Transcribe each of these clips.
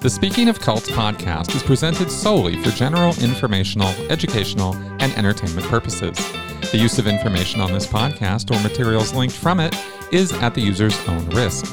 The Speaking of Cults podcast is presented solely for general informational, educational, and entertainment purposes. The use of information on this podcast or materials linked from it is at the user's own risk.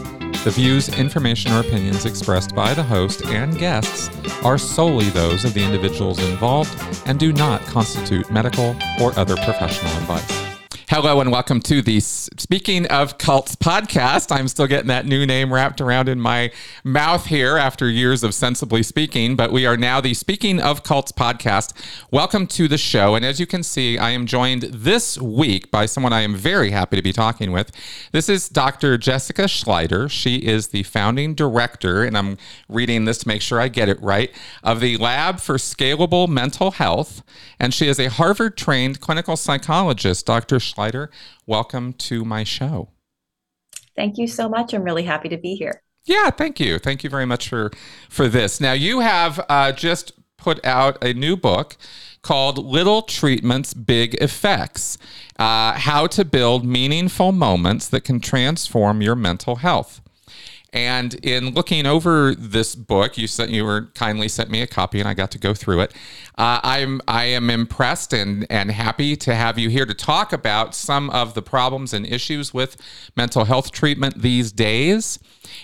The views, information, or opinions expressed by the host and guests are solely those of the individuals involved and do not constitute medical or other professional advice. Hello and welcome to the Speaking of Cults podcast. I'm still getting that new name wrapped around in my mouth here after years of sensibly speaking, but we are now the Speaking of Cults podcast. Welcome to the show. And as you can see, I am joined this week by someone I am very happy to be talking with. This is Dr. Jessica Schleider. She is the founding director, and I'm reading this to make sure I get it right, of the Lab for Scalable Mental Health. And she is a Harvard trained clinical psychologist. Dr. Schleider, welcome to my show. Thank you so much. I'm really happy to be here. Yeah, thank you. Thank you very much for for this. Now you have uh, just put out a new book called Little Treatments, Big Effects uh, How to Build Meaningful Moments That Can Transform Your Mental Health. And in looking over this book, you sent you were kindly sent me a copy, and I got to go through it. Uh, I'm I am impressed and and happy to have you here to talk about some of the problems and issues with mental health treatment these days,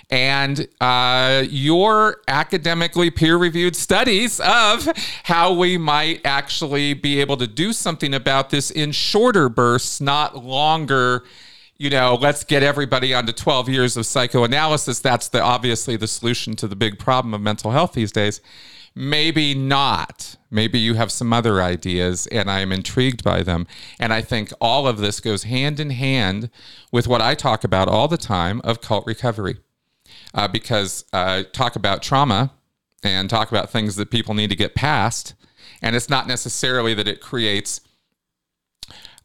and uh, your academically peer reviewed studies of how we might actually be able to do something about this in shorter bursts, not longer you know, let's get everybody onto 12 years of psychoanalysis. That's the obviously the solution to the big problem of mental health these days. Maybe not. Maybe you have some other ideas, and I am intrigued by them. And I think all of this goes hand in hand with what I talk about all the time of cult recovery. Uh, because uh, talk about trauma and talk about things that people need to get past. And it's not necessarily that it creates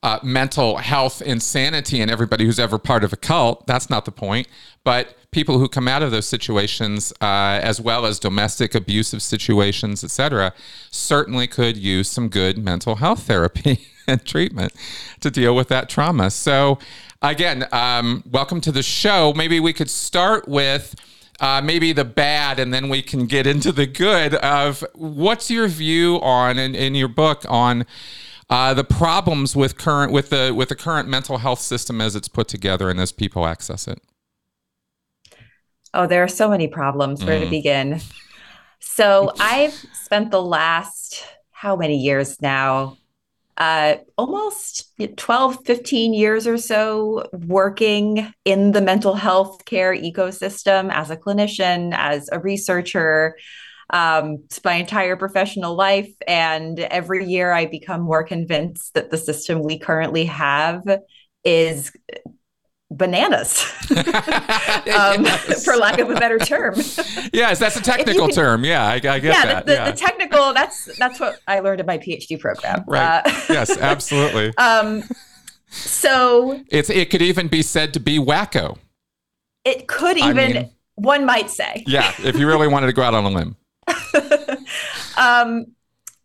uh, mental health insanity in everybody who's ever part of a cult. That's not the point. But people who come out of those situations, uh, as well as domestic abusive situations, etc., certainly could use some good mental health therapy and treatment to deal with that trauma. So, again, um, welcome to the show. Maybe we could start with. Uh, maybe the bad, and then we can get into the good. Of what's your view on in, in your book on uh, the problems with current with the with the current mental health system as it's put together and as people access it? Oh, there are so many problems. Where mm. to begin? So I've spent the last how many years now? Uh, almost 12, 15 years or so working in the mental health care ecosystem as a clinician, as a researcher, um, my entire professional life. And every year I become more convinced that the system we currently have is bananas um, yes. for lack of a better term. Yes that's a technical can, term. Yeah I, I get yeah, that. the, yeah. the, technical that's that's what i learned in my phd program. Right. Uh, yes absolutely. Um so it's it could even be said to be wacko. It could even I mean, one might say. Yeah if you really wanted to go out on a limb um,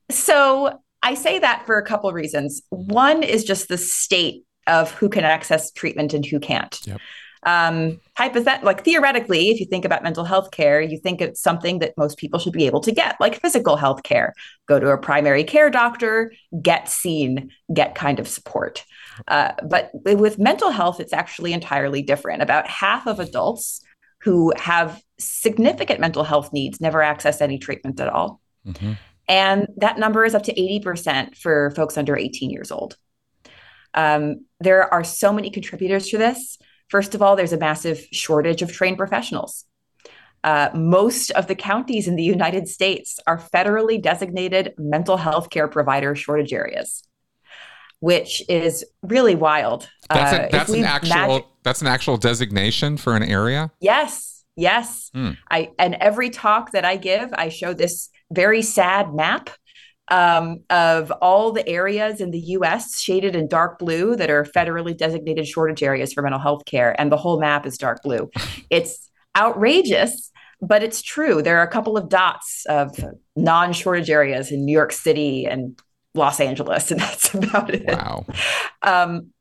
so I say that for a couple of reasons. One is just the state of who can access treatment and who can't. Yep. Um, hypothet- like theoretically, if you think about mental health care, you think it's something that most people should be able to get, like physical health care. Go to a primary care doctor, get seen, get kind of support. Uh, but with mental health, it's actually entirely different. About half of adults who have significant mental health needs never access any treatment at all. Mm-hmm. And that number is up to 80% for folks under 18 years old. Um, there are so many contributors to this. First of all, there's a massive shortage of trained professionals. Uh, most of the counties in the United States are federally designated mental health care provider shortage areas, which is really wild. That's, a, uh, that's an actual mag- that's an actual designation for an area. Yes, Yes. Mm. I and every talk that I give, I show this very sad map um, of all the areas in the US shaded in dark blue that are federally designated shortage areas for mental health care. And the whole map is dark blue. it's outrageous, but it's true. There are a couple of dots of non shortage areas in New York City and Los Angeles, and that's about it. Wow. Um,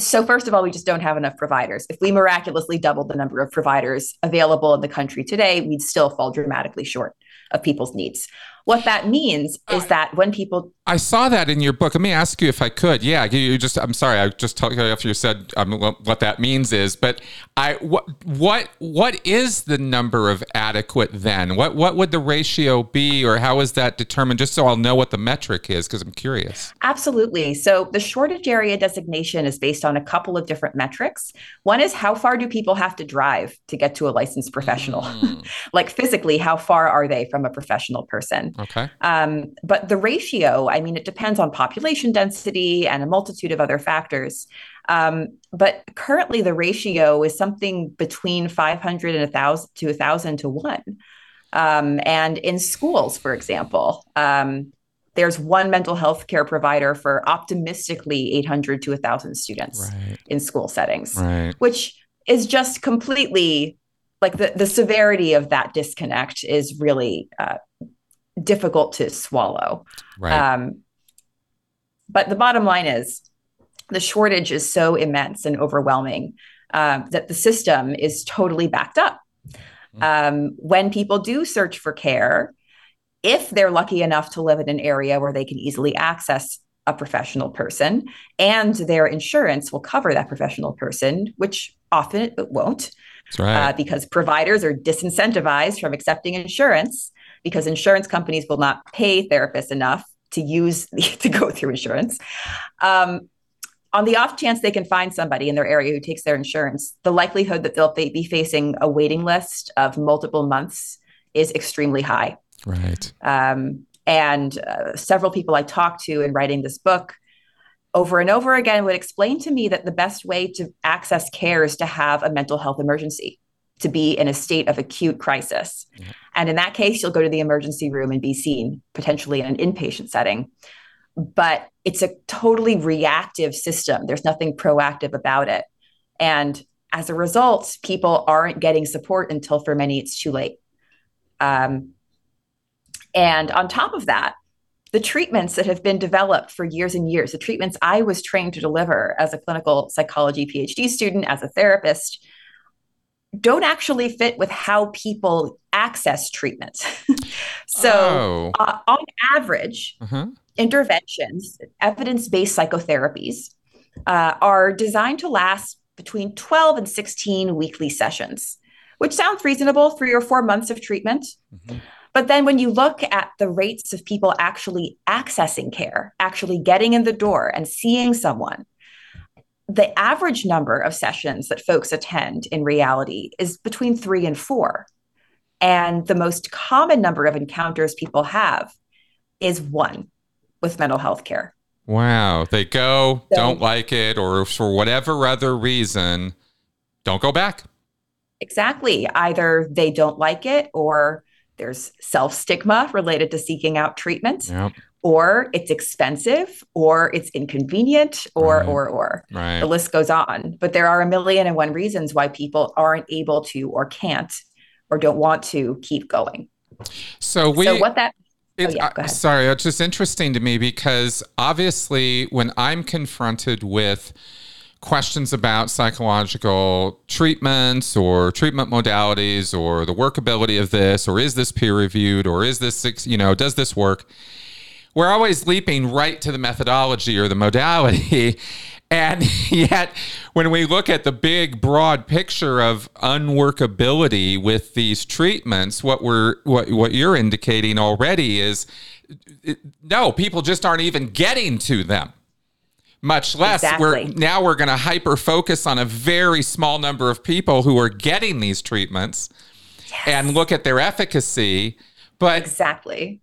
So, first of all, we just don't have enough providers. If we miraculously doubled the number of providers available in the country today, we'd still fall dramatically short of people's needs. What that means is that when people I saw that in your book. Let me ask you if I could. Yeah, you just. I'm sorry. I just told you after you said um, what that means is, but I what what what is the number of adequate then? What what would the ratio be, or how is that determined? Just so I'll know what the metric is, because I'm curious. Absolutely. So the shortage area designation is based on a couple of different metrics. One is how far do people have to drive to get to a licensed professional? Mm. like physically, how far are they from a professional person? Okay. Um, but the ratio I mean, it depends on population density and a multitude of other factors. Um, but currently, the ratio is something between 500 and 1,000 to 1,000 to 1. Um, and in schools, for example, um, there's one mental health care provider for optimistically 800 to 1,000 students right. in school settings, right. which is just completely like the, the severity of that disconnect is really uh, difficult to swallow. Right. Um, but the bottom line is the shortage is so immense and overwhelming uh, that the system is totally backed up. Mm. Um, when people do search for care, if they're lucky enough to live in an area where they can easily access a professional person and their insurance will cover that professional person, which often it won't. Right. Uh, because providers are disincentivized from accepting insurance because insurance companies will not pay therapists enough to use to go through insurance. Um, on the off chance they can find somebody in their area who takes their insurance, the likelihood that they'll be facing a waiting list of multiple months is extremely high. Right. Um, and uh, several people I talked to in writing this book over and over again would explain to me that the best way to access care is to have a mental health emergency to be in a state of acute crisis. Yeah. And in that case, you'll go to the emergency room and be seen, potentially in an inpatient setting. But it's a totally reactive system. There's nothing proactive about it. And as a result, people aren't getting support until for many it's too late. Um, and on top of that, the treatments that have been developed for years and years, the treatments I was trained to deliver as a clinical psychology PhD student, as a therapist, don't actually fit with how people access treatment. so, oh. uh, on average, uh-huh. interventions, evidence based psychotherapies, uh, are designed to last between 12 and 16 weekly sessions, which sounds reasonable, three or four months of treatment. Mm-hmm. But then when you look at the rates of people actually accessing care, actually getting in the door and seeing someone, the average number of sessions that folks attend in reality is between three and four. And the most common number of encounters people have is one with mental health care. Wow. They go, so, don't like it, or for whatever other reason, don't go back. Exactly. Either they don't like it or there's self stigma related to seeking out treatment, yep or it's expensive or it's inconvenient or right. or or. Right. the list goes on. But there are a million and one reasons why people aren't able to or can't or don't want to keep going. So we so what that it, oh, yeah, uh, sorry it's just interesting to me because obviously when i'm confronted with questions about psychological treatments or treatment modalities or the workability of this or is this peer reviewed or is this you know does this work we're always leaping right to the methodology or the modality. And yet, when we look at the big, broad picture of unworkability with these treatments, what we're what what you're indicating already is no, people just aren't even getting to them. Much less exactly. we're now we're going to hyper focus on a very small number of people who are getting these treatments yes. and look at their efficacy. But exactly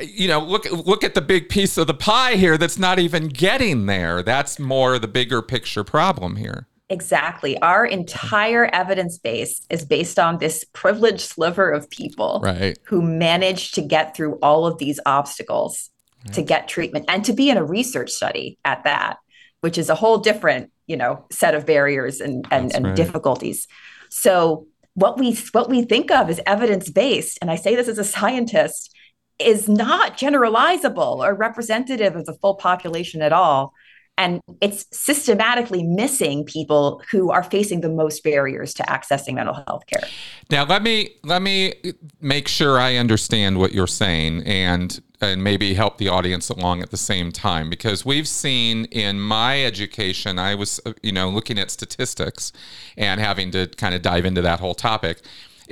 you know look look at the big piece of the pie here that's not even getting there that's more the bigger picture problem here exactly our entire evidence base is based on this privileged sliver of people right. who managed to get through all of these obstacles right. to get treatment and to be in a research study at that which is a whole different you know set of barriers and and, and right. difficulties so what we what we think of as evidence based and i say this as a scientist is not generalizable or representative of the full population at all. and it's systematically missing people who are facing the most barriers to accessing mental health care. Now let me let me make sure I understand what you're saying and and maybe help the audience along at the same time because we've seen in my education I was you know looking at statistics and having to kind of dive into that whole topic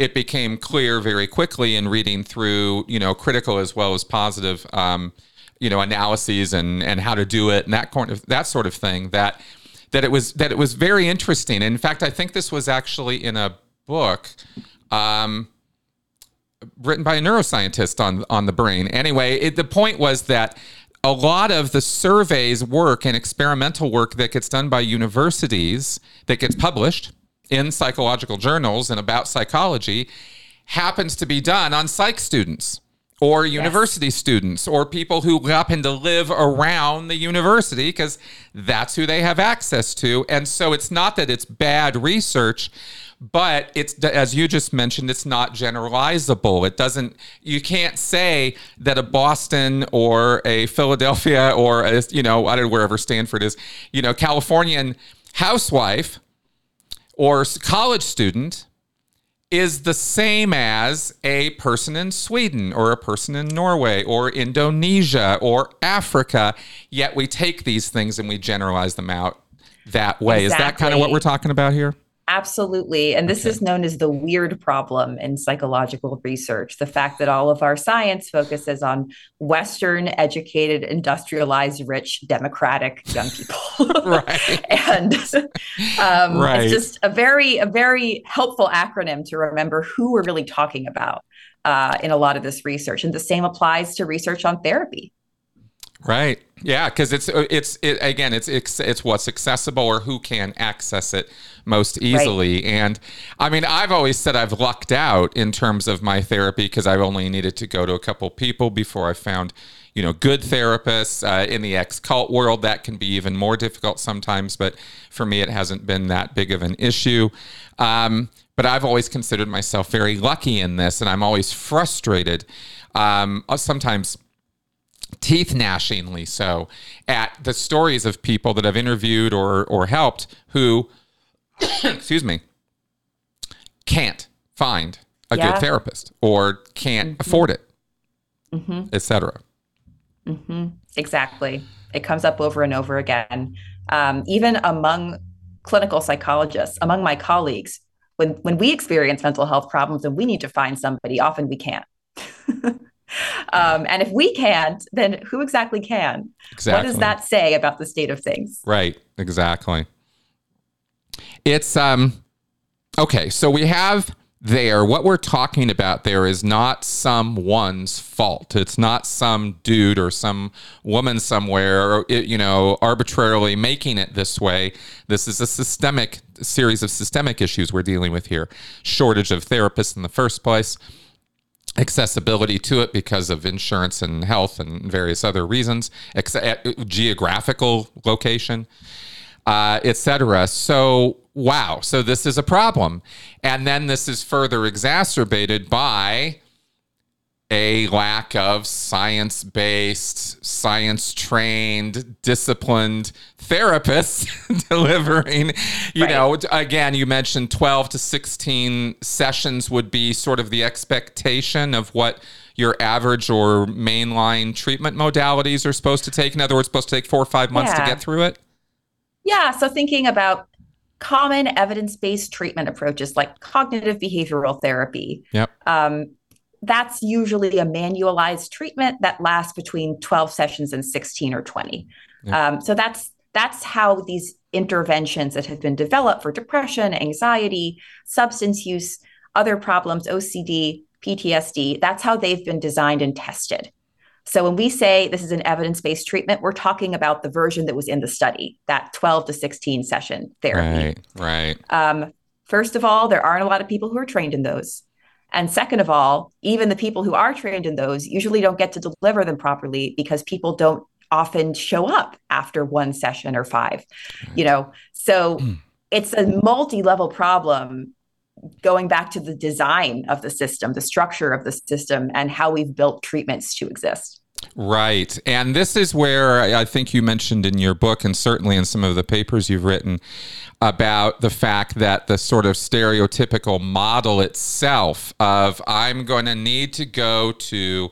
it became clear very quickly in reading through you know critical as well as positive um, you know analyses and and how to do it and that kind of that sort of thing that that it was that it was very interesting. in fact, I think this was actually in a book um, written by a neuroscientist on on the brain. Anyway, it, the point was that a lot of the surveys work and experimental work that gets done by universities that gets published in psychological journals and about psychology happens to be done on psych students or university yes. students or people who happen to live around the university because that's who they have access to. And so it's not that it's bad research, but it's as you just mentioned it's not generalizable it doesn't you can't say that a boston or a philadelphia or a you know i don't know wherever stanford is you know californian housewife or college student is the same as a person in Sweden or a person in Norway or Indonesia or Africa. Yet we take these things and we generalize them out that way. Exactly. Is that kind of what we're talking about here? Absolutely. And this okay. is known as the weird problem in psychological research the fact that all of our science focuses on Western, educated, industrialized, rich, democratic young people. right. and um, right. it's just a very, a very helpful acronym to remember who we're really talking about uh, in a lot of this research. And the same applies to research on therapy. Right. Yeah, because it's uh, it's it, again it's, it's it's what's accessible or who can access it most easily. Right. And I mean, I've always said I've lucked out in terms of my therapy because I've only needed to go to a couple people before I found you know good therapists uh, in the ex cult world. That can be even more difficult sometimes, but for me, it hasn't been that big of an issue. Um, but I've always considered myself very lucky in this, and I'm always frustrated. Um, sometimes teeth gnashingly so at the stories of people that I've interviewed or or helped who excuse me can't find a yeah. good therapist or can't mm-hmm. afford it mm-hmm. etc mm-hmm. exactly it comes up over and over again um, even among clinical psychologists among my colleagues when when we experience mental health problems and we need to find somebody often we can't Um, and if we can't, then who exactly can? Exactly. What does that say about the state of things? Right. Exactly. It's um okay, so we have there what we're talking about there is not someone's fault it's not some dude or some woman somewhere or you know arbitrarily making it this way this is a systemic series of systemic issues we're dealing with here shortage of therapists in the first place accessibility to it because of insurance and health and various other reasons, ex- uh, geographical location, uh, etc. So, wow. So, this is a problem. And then this is further exacerbated by a lack of science based, science trained, disciplined therapists delivering. You right. know, again, you mentioned 12 to 16 sessions would be sort of the expectation of what your average or mainline treatment modalities are supposed to take. In other words, supposed to take four or five months yeah. to get through it. Yeah. So, thinking about common evidence based treatment approaches like cognitive behavioral therapy. Yep. Um, that's usually a manualized treatment that lasts between 12 sessions and 16 or 20. Yeah. Um, so that's that's how these interventions that have been developed for depression, anxiety, substance use, other problems, OCD, PTSD, that's how they've been designed and tested. So when we say this is an evidence-based treatment, we're talking about the version that was in the study, that 12 to 16 session therapy. Right, right. Um, first of all, there aren't a lot of people who are trained in those. And second of all, even the people who are trained in those usually don't get to deliver them properly because people don't often show up after one session or five, you know. So mm. it's a multi-level problem going back to the design of the system, the structure of the system and how we've built treatments to exist. Right. And this is where I think you mentioned in your book, and certainly in some of the papers you've written, about the fact that the sort of stereotypical model itself of I'm going to need to go to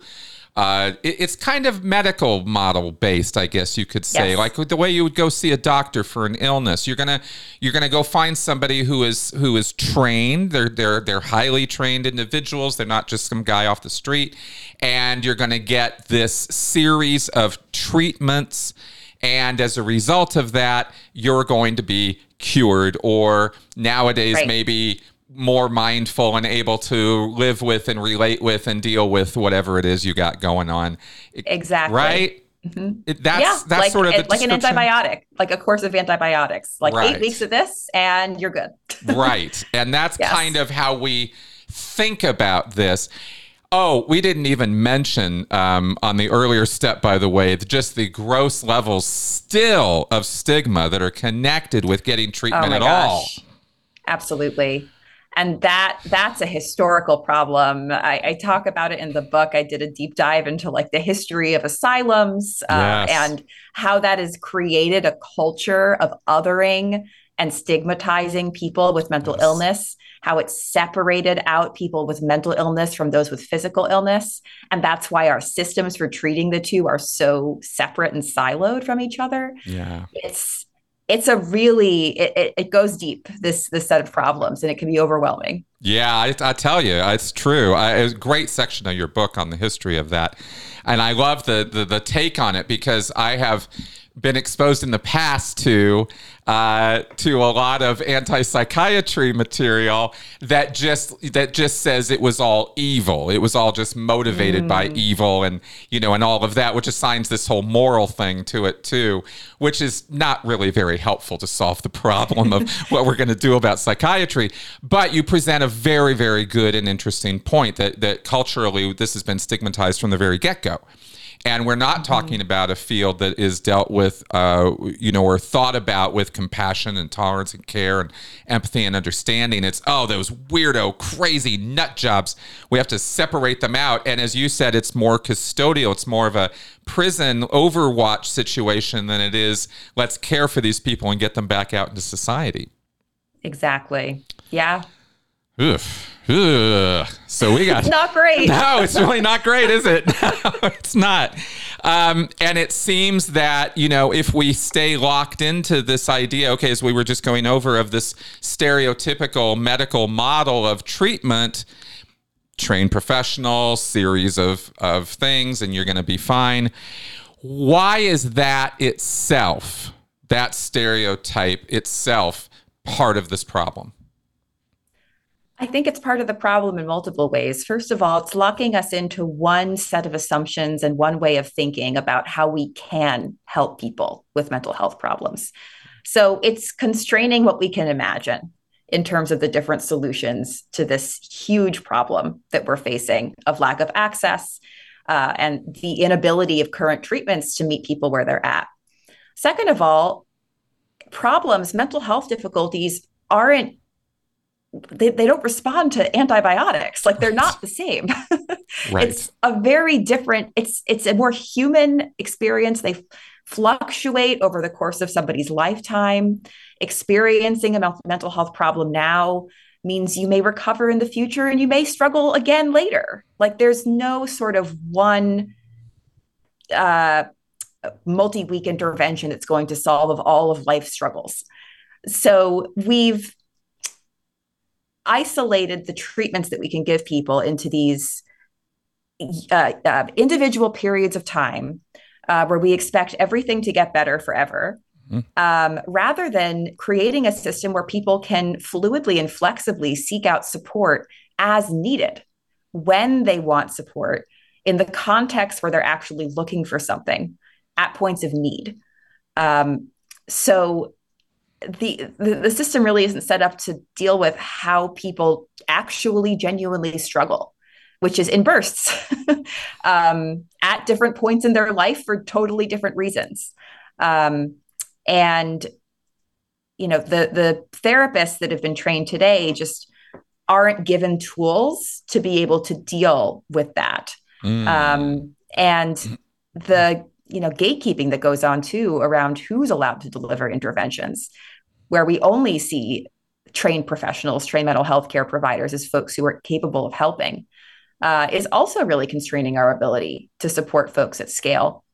uh, it, it's kind of medical model based, I guess you could say, yes. like the way you would go see a doctor for an illness. You're gonna you're gonna go find somebody who is who is trained. They're they're they're highly trained individuals. They're not just some guy off the street, and you're gonna get this series of treatments. And as a result of that, you're going to be cured, or nowadays right. maybe more mindful and able to live with and relate with and deal with whatever it is you got going on. Exactly. Right? Mm-hmm. It, that's yeah, that's like, sort of like an antibiotic, like a course of antibiotics, like right. eight weeks of this, and you're good. right, and that's yes. kind of how we think about this. Oh, we didn't even mention um, on the earlier step, by the way, just the gross levels still of stigma that are connected with getting treatment oh at gosh. all. Absolutely and that that's a historical problem. I, I, talk about it in the book. I did a deep dive into like the history of asylums uh, yes. and how that has created a culture of othering and stigmatizing people with mental yes. illness how it separated out people with mental illness from those with physical illness. And that's why our systems for treating the two are so separate and siloed from each other. Yeah. It's it's a really it, it, goes deep this this set of problems and it can be overwhelming. Yeah i, I tell you uh, it's true. I, it was a great section of your book on the history of that and i love the, the the take on it because i have been exposed in the past to uh, to a lot of anti psychiatry material that just that just says it was all evil. It was all just motivated mm. by evil, and you know, and all of that, which assigns this whole moral thing to it too, which is not really very helpful to solve the problem of what we're going to do about psychiatry. But you present a very, very good and interesting point that that culturally this has been stigmatized from the very get go. And we're not mm-hmm. talking about a field that is dealt with, uh, you know, or thought about with compassion and tolerance and care and empathy and understanding. It's, oh, those weirdo, crazy nut jobs. We have to separate them out. And as you said, it's more custodial, it's more of a prison overwatch situation than it is let's care for these people and get them back out into society. Exactly. Yeah. Oof. Ugh. So we got not great. No, it's really not great, is it? No, it's not. Um, and it seems that you know if we stay locked into this idea, okay, as we were just going over of this stereotypical medical model of treatment, trained professional, series of of things, and you're going to be fine. Why is that itself, that stereotype itself, part of this problem? I think it's part of the problem in multiple ways. First of all, it's locking us into one set of assumptions and one way of thinking about how we can help people with mental health problems. So it's constraining what we can imagine in terms of the different solutions to this huge problem that we're facing of lack of access uh, and the inability of current treatments to meet people where they're at. Second of all, problems, mental health difficulties aren't they, they don't respond to antibiotics. Like they're not the same. Right. it's a very different it's it's a more human experience. They fluctuate over the course of somebody's lifetime. Experiencing a mental health problem now means you may recover in the future and you may struggle again later. Like there's no sort of one uh, multi-week intervention that's going to solve of all of life struggles. So we've isolated the treatments that we can give people into these uh, uh, individual periods of time uh, where we expect everything to get better forever. Mm-hmm. Um, rather than creating a system where people can fluidly and flexibly seek out support as needed when they want support in the context where they're actually looking for something at points of need. Um, so the, the, the system really isn't set up to deal with how people actually genuinely struggle which is in bursts um, at different points in their life for totally different reasons um, and you know the the therapists that have been trained today just aren't given tools to be able to deal with that mm. um, and the you know gatekeeping that goes on too around who's allowed to deliver interventions where we only see trained professionals trained mental health care providers as folks who are capable of helping uh, is also really constraining our ability to support folks at scale.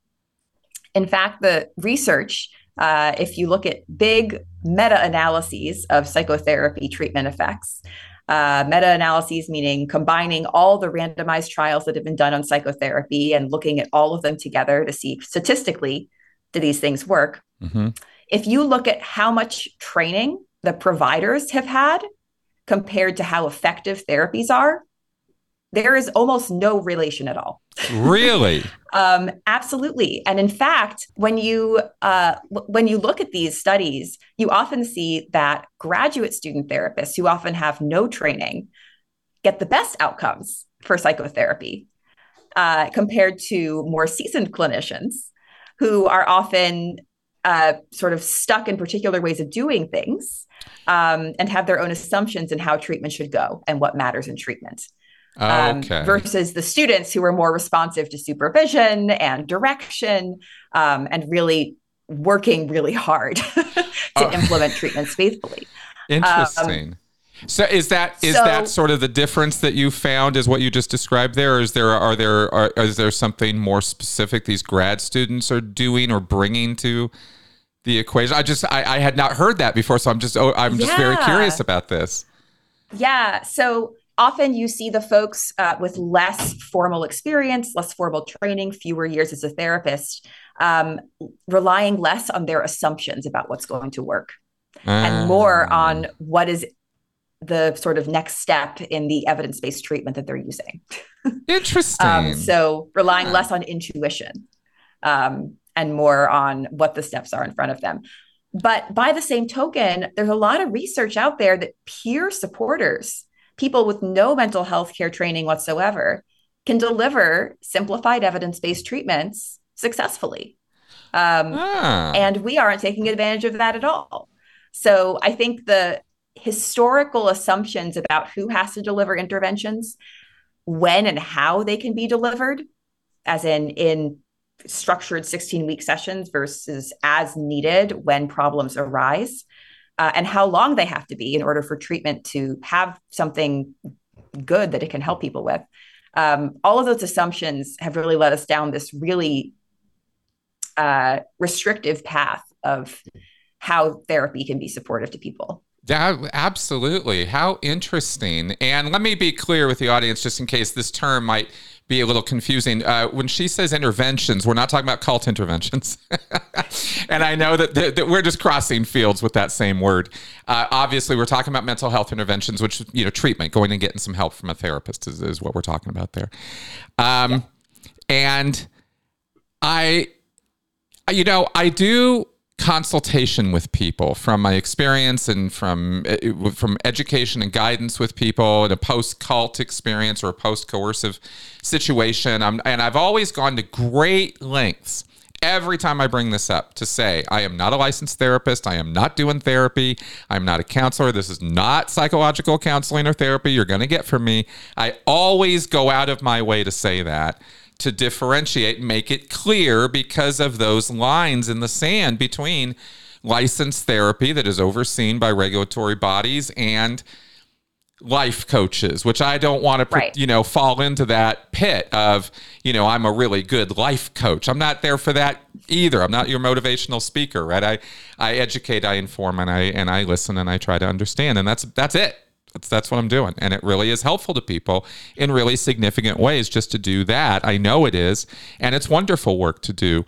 In fact the research uh, if you look at big meta-analyses of psychotherapy treatment effects uh, meta analyses, meaning combining all the randomized trials that have been done on psychotherapy and looking at all of them together to see statistically do these things work. Mm-hmm. If you look at how much training the providers have had compared to how effective therapies are, there is almost no relation at all. Really? um, absolutely. And in fact, when you uh, w- when you look at these studies, you often see that graduate student therapists who often have no training get the best outcomes for psychotherapy uh, compared to more seasoned clinicians who are often uh, sort of stuck in particular ways of doing things um, and have their own assumptions in how treatment should go and what matters in treatment um, okay. versus the students who are more responsive to supervision and direction um, and really working really hard to oh. implement treatments faithfully. Interesting. Um, so is that is so, that sort of the difference that you found is what you just described there? Or is there are there are, is there something more specific these grad students are doing or bringing to the equation? I just I, I had not heard that before, so I'm just oh, I'm just yeah. very curious about this. Yeah. So often you see the folks uh, with less formal experience, less formal training, fewer years as a therapist, um, relying less on their assumptions about what's going to work and more ah. on what is the sort of next step in the evidence based treatment that they're using. Interesting. um, so relying less on intuition um, and more on what the steps are in front of them. But by the same token, there's a lot of research out there that peer supporters people with no mental health care training whatsoever can deliver simplified evidence based treatments successfully. Um, ah. And we aren't taking advantage of that at all. So I think the historical assumptions about who has to deliver interventions, when and how they can be delivered, as in in structured 16 week sessions versus as needed when problems arise, uh, and how long they have to be in order for treatment to have something good that it can help people with. Um, all of those assumptions have really led us down this really uh, restrictive path of how therapy can be supportive to people. Yeah, absolutely. How interesting. And let me be clear with the audience, just in case this term might be a little confusing. Uh, when she says interventions, we're not talking about cult interventions. and I know that, that, we're just crossing fields with that same word. Uh, obviously, we're talking about mental health interventions, which, you know, treatment, going and getting some help from a therapist is, is what we're talking about there. Um, yeah. And I, you know, I do consultation with people from my experience and from eh, from education and guidance with people in a post cult experience or a post coercive situation. I'm, and I've always gone to great lengths every time I bring this up to say I am not a licensed therapist. I am not doing therapy. I'm not a counselor. This is not psychological counseling or therapy. You're going to get from me. I always go out of my way to say that to differentiate, make it clear because of those lines in the sand between licensed therapy that is overseen by regulatory bodies and life coaches, which I don't want to, right. you know, fall into that pit of, you know, I'm a really good life coach. I'm not there for that either. I'm not your motivational speaker, right? I, I educate, I inform, and I and I listen and I try to understand, and that's that's it. That's that's what I'm doing, and it really is helpful to people in really significant ways just to do that. I know it is, and it's wonderful work to do,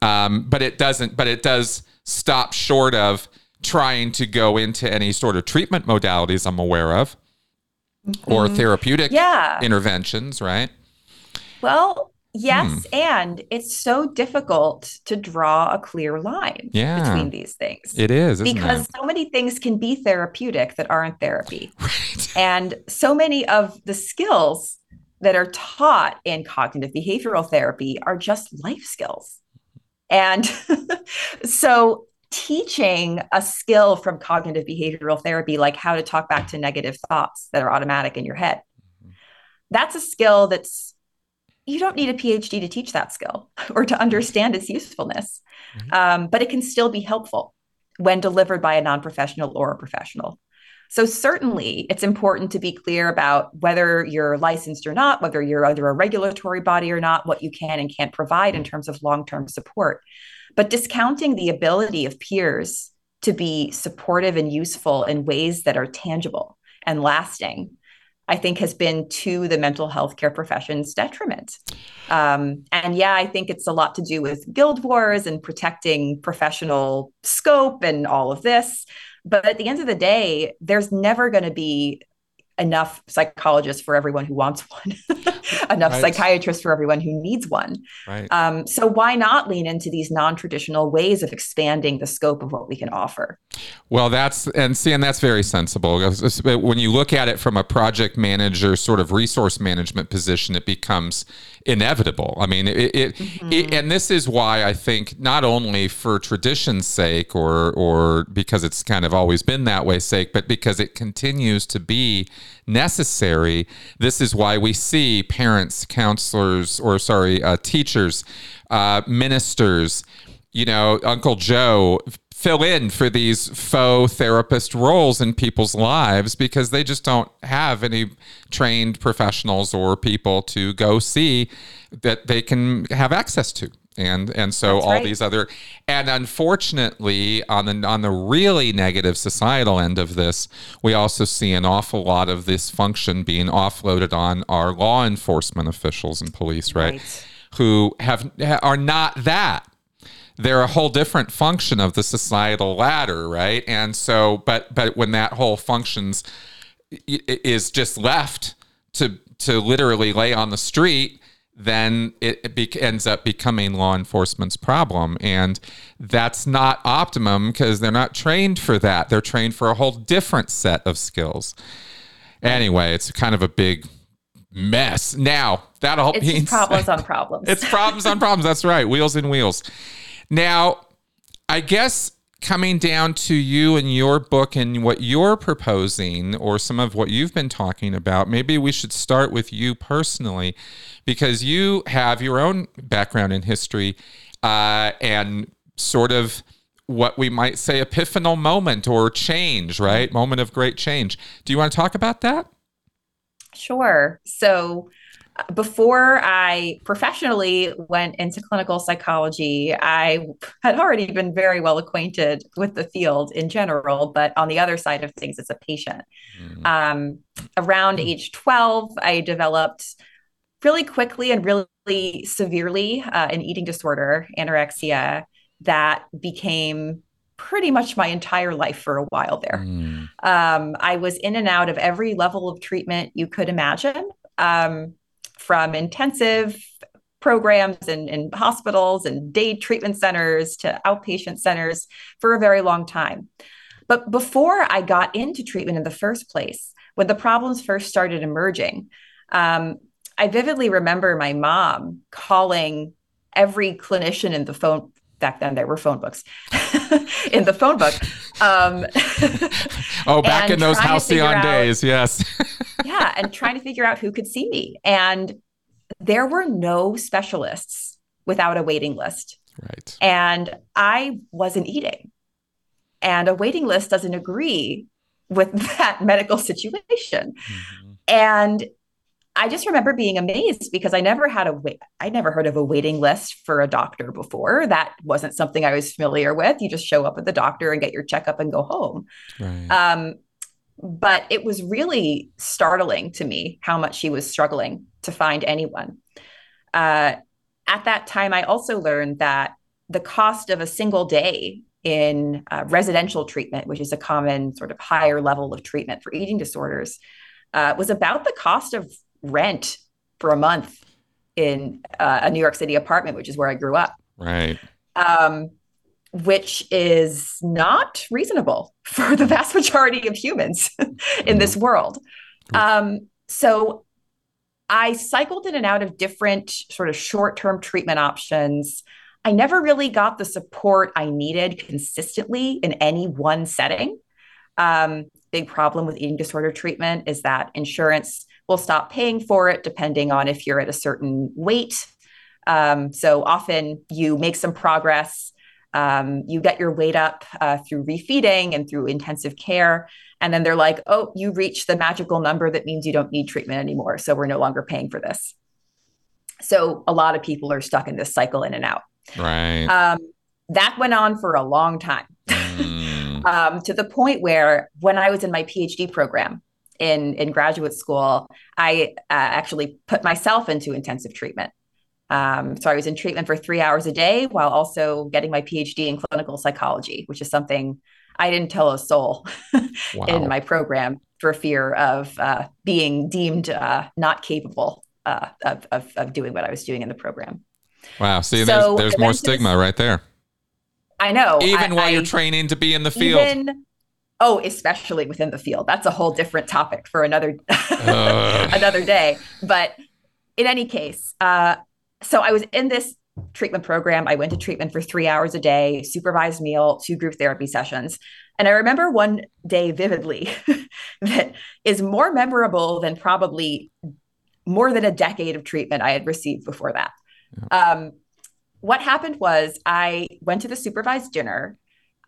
um, but it doesn't. But it does stop short of trying to go into any sort of treatment modalities I'm aware of, mm-hmm. or therapeutic yeah. interventions, right? Well, Yes, hmm. and it's so difficult to draw a clear line yeah, between these things. It is because it? so many things can be therapeutic that aren't therapy, right. and so many of the skills that are taught in cognitive behavioral therapy are just life skills, and so teaching a skill from cognitive behavioral therapy, like how to talk back to negative thoughts that are automatic in your head, mm-hmm. that's a skill that's you don't need a PhD to teach that skill or to understand its usefulness, mm-hmm. um, but it can still be helpful when delivered by a non professional or a professional. So, certainly, it's important to be clear about whether you're licensed or not, whether you're under a regulatory body or not, what you can and can't provide in terms of long term support. But discounting the ability of peers to be supportive and useful in ways that are tangible and lasting I think has been to the mental health care profession's detriment. Um, and yeah, I think it's a lot to do with guild wars and protecting professional scope and all of this. But at the end of the day, there's never going to be enough psychologists for everyone who wants one, enough right. psychiatrists for everyone who needs one. Right. Um, so why not lean into these non-traditional ways of expanding the scope of what we can offer? Well, that's and see, and that's very sensible. When you look at it from a project manager sort of resource management position, it becomes inevitable. I mean, it, it, mm-hmm. it, and this is why I think not only for tradition's sake or or because it's kind of always been that way sake, but because it continues to be necessary. This is why we see parents, counselors, or sorry, uh, teachers, uh, ministers. You know, Uncle Joe fill in for these faux therapist roles in people's lives because they just don't have any trained professionals or people to go see that they can have access to and and so That's all right. these other and unfortunately on the on the really negative societal end of this we also see an awful lot of this function being offloaded on our law enforcement officials and police right, right. who have are not that they're a whole different function of the societal ladder, right? And so, but but when that whole functions is just left to to literally lay on the street, then it, it be, ends up becoming law enforcement's problem, and that's not optimum because they're not trained for that. They're trained for a whole different set of skills. Anyway, it's kind of a big mess. Now that all it's means problems on problems. it's problems on problems. That's right. Wheels and wheels. Now, I guess coming down to you and your book and what you're proposing, or some of what you've been talking about, maybe we should start with you personally, because you have your own background in history uh, and sort of what we might say epiphanal moment or change, right? Moment of great change. Do you want to talk about that? Sure. So, before I professionally went into clinical psychology, I had already been very well acquainted with the field in general, but on the other side of things as a patient. Mm-hmm. Um, around age 12, I developed really quickly and really severely uh, an eating disorder, anorexia, that became pretty much my entire life for a while there. Mm. Um, I was in and out of every level of treatment you could imagine. Um, from intensive programs and hospitals and day treatment centers to outpatient centers for a very long time. But before I got into treatment in the first place, when the problems first started emerging, um, I vividly remember my mom calling every clinician in the phone. Back then, there were phone books in the phone book. Um, oh, back in those halcyon out, days, yes. yeah, and trying to figure out who could see me. And there were no specialists without a waiting list. Right. And I wasn't eating. And a waiting list doesn't agree with that medical situation. Mm-hmm. And I just remember being amazed because I never had a wait. I never heard of a waiting list for a doctor before. That wasn't something I was familiar with. You just show up at the doctor and get your checkup and go home. Right. Um, but it was really startling to me how much she was struggling to find anyone. Uh, at that time, I also learned that the cost of a single day in uh, residential treatment, which is a common sort of higher level of treatment for eating disorders, uh, was about the cost of rent for a month in uh, a New York City apartment, which is where I grew up. Right. Um, which is not reasonable for the vast majority of humans in this world. Um, so I cycled in and out of different sort of short term treatment options. I never really got the support I needed consistently in any one setting. Um, big problem with eating disorder treatment is that insurance will stop paying for it depending on if you're at a certain weight. Um, so often you make some progress, um, you get your weight up uh, through refeeding and through intensive care. And then they're like, oh, you reached the magical number that means you don't need treatment anymore. So we're no longer paying for this. So a lot of people are stuck in this cycle in and out. Right. Um, that went on for a long time mm. um, to the point where when I was in my PhD program in, in graduate school, I uh, actually put myself into intensive treatment. Um, so I was in treatment for three hours a day while also getting my PhD in clinical psychology, which is something I didn't tell a soul wow. in my program for fear of uh, being deemed uh, not capable uh, of, of, of, doing what I was doing in the program. Wow. See, so there's, there's more stigma right there. I know. Even I, while I, you're training to be in the field. Even, oh, especially within the field. That's a whole different topic for another another day. But in any case, uh, so I was in this treatment program. I went to treatment for three hours a day, supervised meal, two group therapy sessions. And I remember one day vividly that is more memorable than probably more than a decade of treatment I had received before that. Yeah. Um, what happened was I went to the supervised dinner.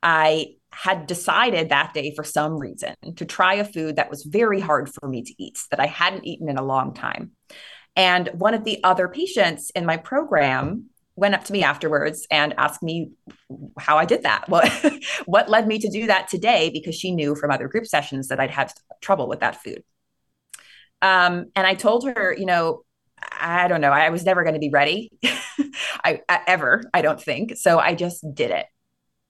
I had decided that day for some reason to try a food that was very hard for me to eat, that I hadn't eaten in a long time. And one of the other patients in my program went up to me afterwards and asked me how I did that. What what led me to do that today because she knew from other group sessions that I'd have trouble with that food. Um, and I told her, you know, I don't know, I was never going to be ready, I, I ever, I don't think. So I just did it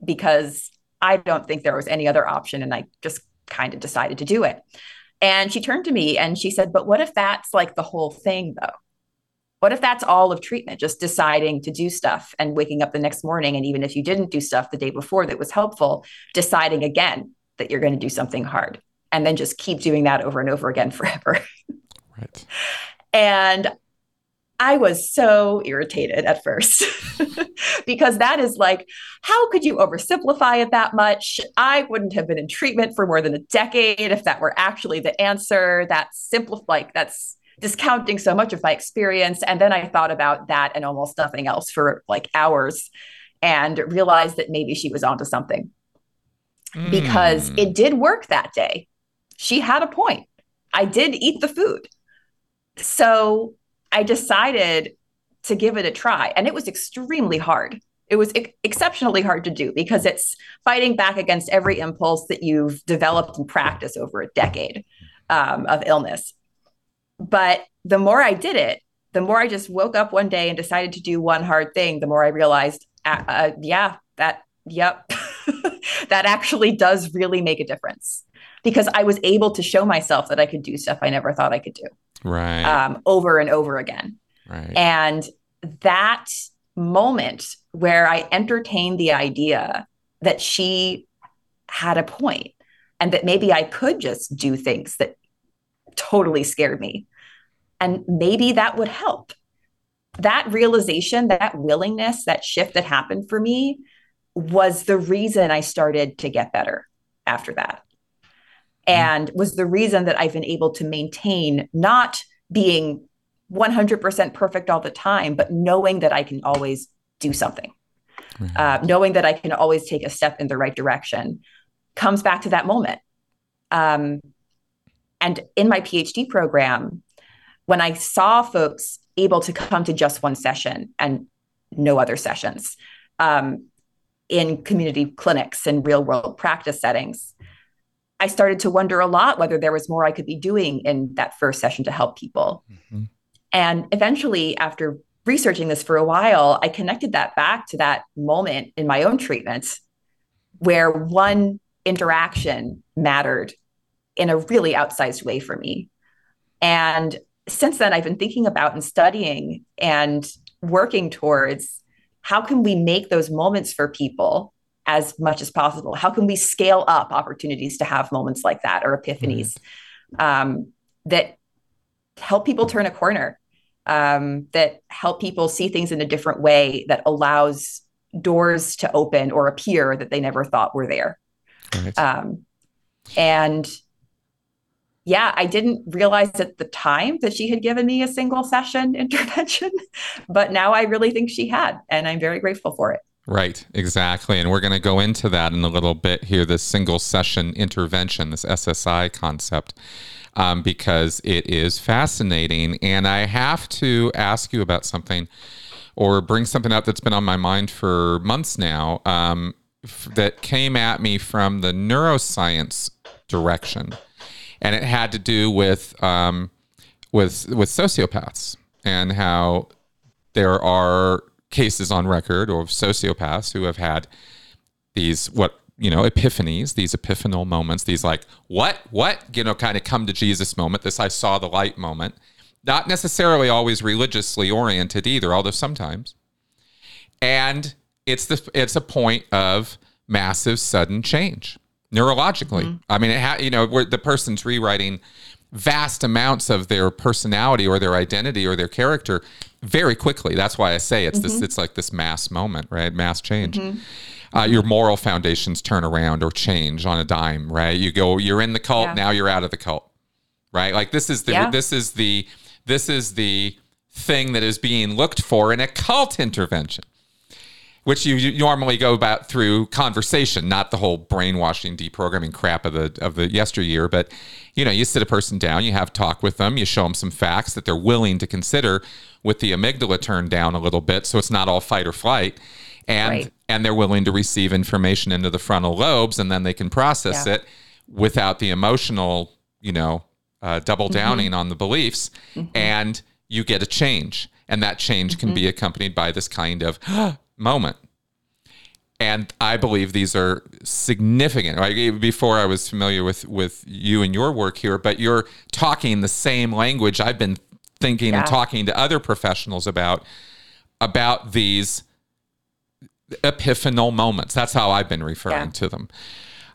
because I don't think there was any other option, and I just kind of decided to do it. And she turned to me and she said, "But what if that's like the whole thing, though?" What if that's all of treatment, just deciding to do stuff and waking up the next morning? And even if you didn't do stuff the day before that was helpful, deciding again that you're going to do something hard and then just keep doing that over and over again forever. Right. and I was so irritated at first because that is like, how could you oversimplify it that much? I wouldn't have been in treatment for more than a decade if that were actually the answer. That's simple, like that's discounting so much of my experience. And then I thought about that and almost nothing else for like hours and realized that maybe she was onto something mm. because it did work that day. She had a point. I did eat the food. So I decided to give it a try. And it was extremely hard. It was ex- exceptionally hard to do because it's fighting back against every impulse that you've developed and practiced over a decade um, of illness. But the more I did it, the more I just woke up one day and decided to do one hard thing, the more I realized, uh, uh, yeah, that, yep, that actually does really make a difference because I was able to show myself that I could do stuff I never thought I could do. Right. Um, over and over again. Right. And that moment where I entertained the idea that she had a point and that maybe I could just do things that totally scared me and maybe that would help. That realization, that willingness, that shift that happened for me was the reason I started to get better after that. And was the reason that I've been able to maintain not being 100% perfect all the time, but knowing that I can always do something, uh, knowing that I can always take a step in the right direction comes back to that moment. Um, and in my PhD program, when I saw folks able to come to just one session and no other sessions um, in community clinics and real world practice settings, I started to wonder a lot whether there was more I could be doing in that first session to help people. Mm-hmm. And eventually, after researching this for a while, I connected that back to that moment in my own treatments where one interaction mattered in a really outsized way for me. And since then, I've been thinking about and studying and working towards how can we make those moments for people as much as possible? How can we scale up opportunities to have moments like that or epiphanies mm-hmm. um, that help people turn a corner, um, that help people see things in a different way, that allows doors to open or appear that they never thought were there? Right. Um, and yeah, I didn't realize at the time that she had given me a single session intervention, but now I really think she had, and I'm very grateful for it. Right, exactly. And we're going to go into that in a little bit here this single session intervention, this SSI concept, um, because it is fascinating. And I have to ask you about something or bring something up that's been on my mind for months now um, f- that came at me from the neuroscience direction. And it had to do with, um, with, with sociopaths and how there are cases on record of sociopaths who have had these what you know epiphanies these epiphanal moments these like what what you know kind of come to jesus moment this i saw the light moment. Not necessarily always religiously oriented either although sometimes. And it's the it's a point of massive sudden change neurologically. Mm-hmm. i mean it ha- you know where the person's rewriting vast amounts of their personality or their identity or their character very quickly. That's why I say it's mm-hmm. this. It's like this mass moment, right? Mass change. Mm-hmm. Uh, your moral foundations turn around or change on a dime, right? You go, you're in the cult, yeah. now you're out of the cult, right? Like this is the yeah. this is the this is the thing that is being looked for in a cult intervention which you, you, normally go about through conversation, not the whole brainwashing, deprogramming crap of the of the yesteryear. But you know, you sit a person down, you have talk with them, you show them some facts that they're willing to consider, with the amygdala turned down a little bit, so it's not all fight or flight, and right. and they're willing to receive information into the frontal lobes, and then they can process yeah. it without the emotional, you know, uh, double mm-hmm. downing mm-hmm. on the beliefs, mm-hmm. and you get a change, and that change mm-hmm. can be accompanied by this kind of moment. And I believe these are significant. Like before, I was familiar with with you and your work here, but you're talking the same language I've been thinking yeah. and talking to other professionals about about these epiphanal moments. That's how I've been referring yeah. to them.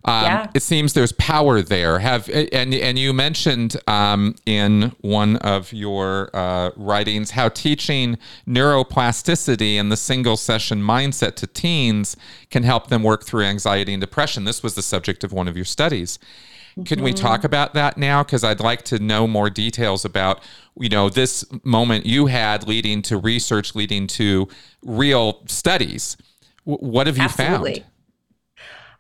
Um, yeah. It seems there's power there. Have and and you mentioned um, in one of your uh, writings how teaching neuroplasticity and the single session mindset to teens can help them work through anxiety and depression. This was the subject of one of your studies. Can we talk mm-hmm. about that now? Because I'd like to know more details about, you know, this moment you had leading to research, leading to real studies. W- what have you Absolutely. found?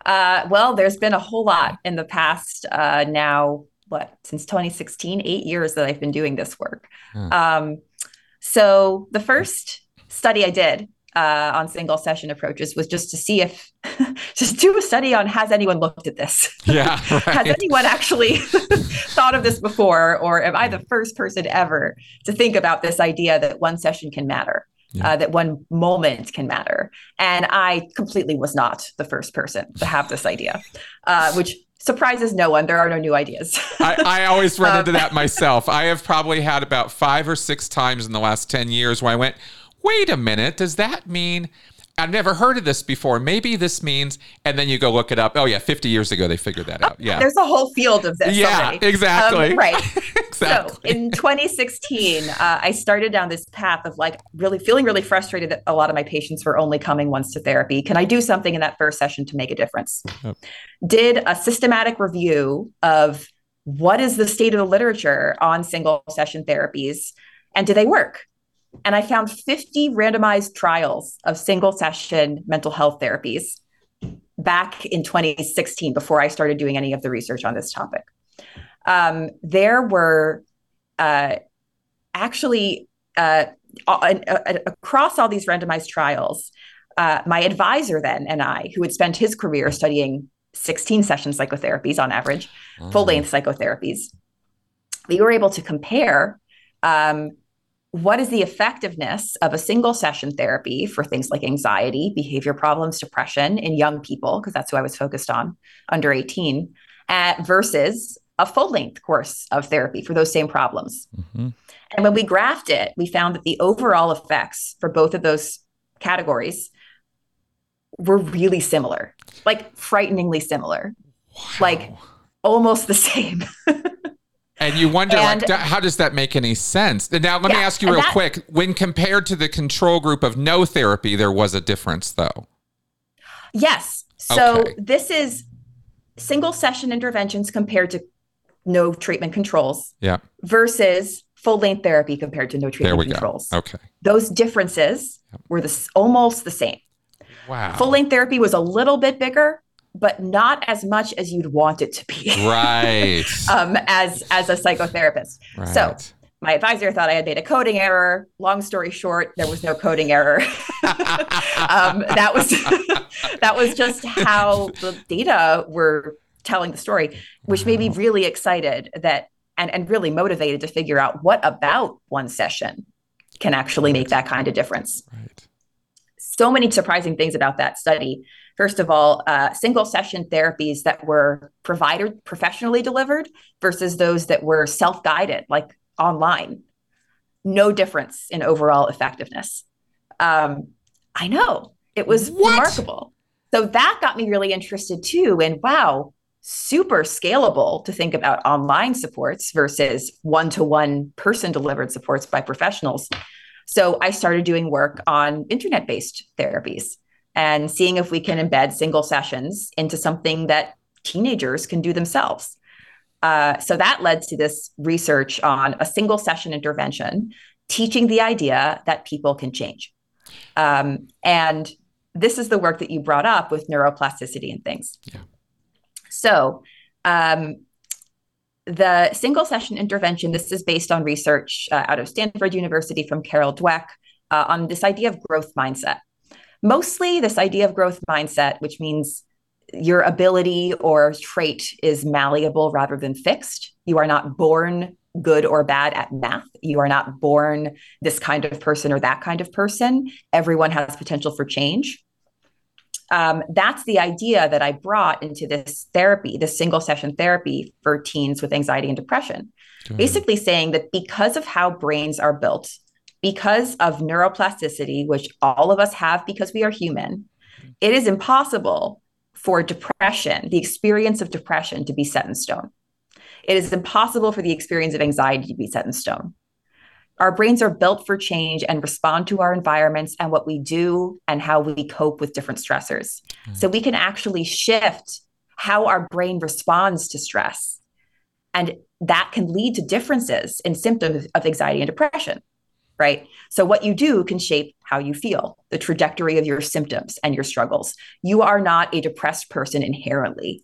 Uh, well, there's been a whole lot in the past uh, now, what, since 2016, eight years that I've been doing this work. Hmm. Um, so the first study I did uh, on single session approaches was just to see if just do a study on has anyone looked at this yeah right. has anyone actually thought of this before or am i the first person ever to think about this idea that one session can matter yeah. uh, that one moment can matter and i completely was not the first person to have this idea uh, which surprises no one. There are no new ideas. I, I, always run um, into that myself. I have probably had about five or six times in the last 10 years where I went, wait a minute, does that mean I've never heard of this before. Maybe this means, and then you go look it up. Oh yeah, 50 years ago they figured that out. Yeah, there's a whole field of this. Yeah, already. exactly. Um, right. exactly. So in 2016, uh, I started down this path of like really feeling really frustrated that a lot of my patients were only coming once to therapy. Can I do something in that first session to make a difference? Yep. Did a systematic review of what is the state of the literature on single session therapies, and do they work? And I found 50 randomized trials of single session mental health therapies back in 2016 before I started doing any of the research on this topic. Um, there were uh, actually uh, across all these randomized trials, uh, my advisor then and I, who had spent his career studying 16 session psychotherapies on average, mm-hmm. full length psychotherapies, we were able to compare um, what is the effectiveness of a single session therapy for things like anxiety, behavior problems, depression in young people, because that's who I was focused on under 18, uh, versus a full length course of therapy for those same problems. Mm-hmm. And when we graphed it, we found that the overall effects for both of those categories were really similar, like frighteningly similar, wow. like almost the same. And you wonder, and, like, how does that make any sense? Now, let yeah, me ask you real that, quick. When compared to the control group of no therapy, there was a difference, though. Yes. So okay. this is single session interventions compared to no treatment controls. Yeah. Versus full length therapy compared to no treatment there we controls. Go. Okay. Those differences were the, almost the same. Wow. Full length therapy was a little bit bigger, but not as much as you'd want it to be. Right. um, as as a psychotherapist. Right. So my advisor thought I had made a coding error. Long story short, there was no coding error. um, that was that was just how the data were telling the story, which made me really excited that and, and really motivated to figure out what about one session can actually make that kind of difference. Right. So many surprising things about that study. First of all, uh, single session therapies that were provided professionally delivered versus those that were self guided, like online. No difference in overall effectiveness. Um, I know it was what? remarkable. So that got me really interested too. And wow, super scalable to think about online supports versus one to one person delivered supports by professionals. So I started doing work on internet based therapies and seeing if we can embed single sessions into something that teenagers can do themselves. Uh, so that led to this research on a single session intervention, teaching the idea that people can change. Um, and this is the work that you brought up with neuroplasticity and things. Yeah. So, um, the single session intervention, this is based on research uh, out of Stanford University from Carol Dweck uh, on this idea of growth mindset. Mostly, this idea of growth mindset, which means your ability or trait is malleable rather than fixed. You are not born good or bad at math. You are not born this kind of person or that kind of person. Everyone has potential for change um, that's the idea that I brought into this therapy, this single session therapy for teens with anxiety and depression. Basically, saying that because of how brains are built, because of neuroplasticity, which all of us have because we are human, it is impossible for depression, the experience of depression, to be set in stone. It is impossible for the experience of anxiety to be set in stone our brains are built for change and respond to our environments and what we do and how we cope with different stressors. Mm. So we can actually shift how our brain responds to stress. And that can lead to differences in symptoms of anxiety and depression, right? So what you do can shape how you feel, the trajectory of your symptoms and your struggles. You are not a depressed person inherently.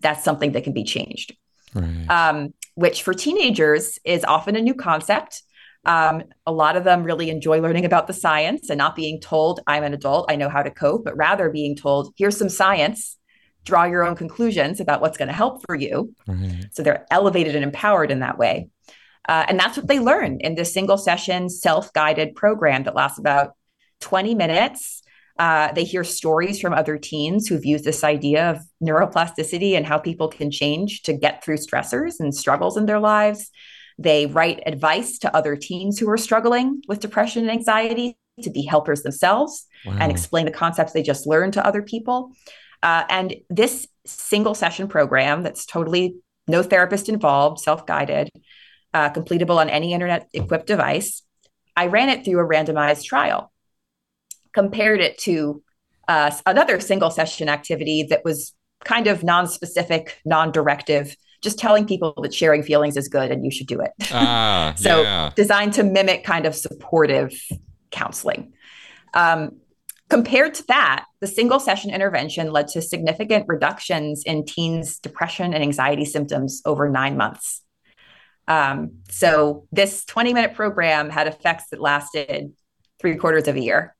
That's something that can be changed. Right. Um, which for teenagers is often a new concept um, a lot of them really enjoy learning about the science and not being told, I'm an adult, I know how to cope, but rather being told, here's some science, draw your own conclusions about what's going to help for you. Right. So they're elevated and empowered in that way. Uh, and that's what they learn in this single session, self guided program that lasts about 20 minutes. Uh, they hear stories from other teens who've used this idea of neuroplasticity and how people can change to get through stressors and struggles in their lives. They write advice to other teens who are struggling with depression and anxiety to be helpers themselves wow. and explain the concepts they just learned to other people. Uh, and this single session program that's totally no therapist involved, self guided, uh, completable on any internet equipped device, I ran it through a randomized trial, compared it to uh, another single session activity that was kind of non specific, non directive just telling people that sharing feelings is good and you should do it. Ah, so yeah. designed to mimic kind of supportive counseling. Um, compared to that, the single session intervention led to significant reductions in teens' depression and anxiety symptoms over nine months. Um, so this 20 minute program had effects that lasted three quarters of a year.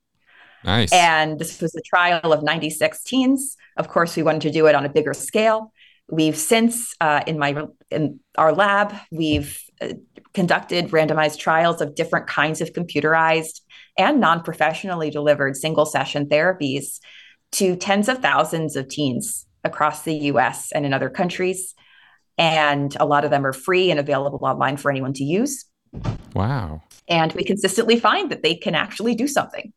Nice. And this was a trial of 96 teens. Of course, we wanted to do it on a bigger scale. We've since, uh, in my in our lab, we've uh, conducted randomized trials of different kinds of computerized and non-professionally delivered single session therapies to tens of thousands of teens across the U.S. and in other countries, and a lot of them are free and available online for anyone to use. Wow! And we consistently find that they can actually do something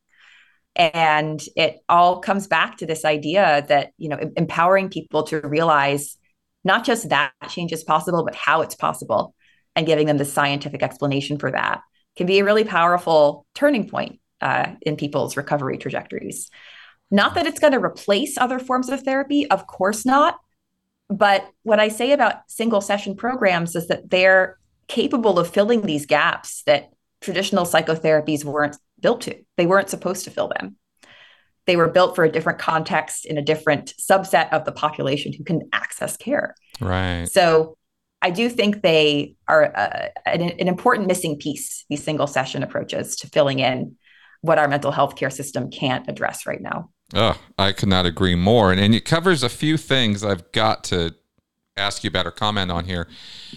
and it all comes back to this idea that you know empowering people to realize not just that change is possible, but how it's possible, and giving them the scientific explanation for that can be a really powerful turning point uh, in people's recovery trajectories. Not that it's going to replace other forms of therapy, of course not, But what I say about single session programs is that they're capable of filling these gaps that traditional psychotherapies weren't built to. They weren't supposed to fill them. They were built for a different context in a different subset of the population who can access care. Right. So I do think they are uh, an, an important missing piece, these single session approaches to filling in what our mental health care system can't address right now. Oh, I could not agree more. And, and it covers a few things I've got to ask you about or comment on here.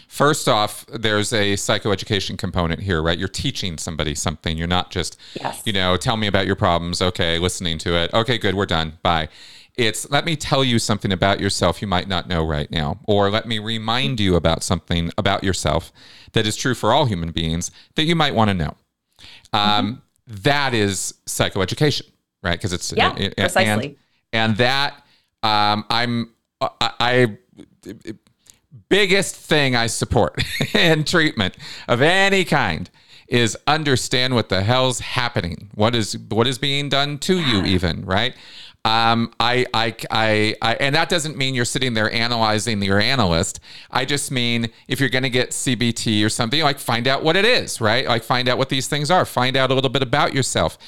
First off, there's a psychoeducation component here, right? You're teaching somebody something. You're not just, yes. you know, tell me about your problems. Okay, listening to it. Okay, good, we're done. Bye. It's let me tell you something about yourself you might not know right now, or let me remind you about something about yourself that is true for all human beings that you might want to know. Um, mm-hmm. that is psychoeducation, right? Because it's yeah, it, precisely. And, and that um, I'm I, I biggest thing I support in treatment of any kind is understand what the hell's happening. What is what is being done to you even, right? Um, I, I, I, I, and that doesn't mean you're sitting there analyzing your analyst. I just mean if you're going to get CBT or something, like find out what it is, right? Like find out what these things are. Find out a little bit about yourself.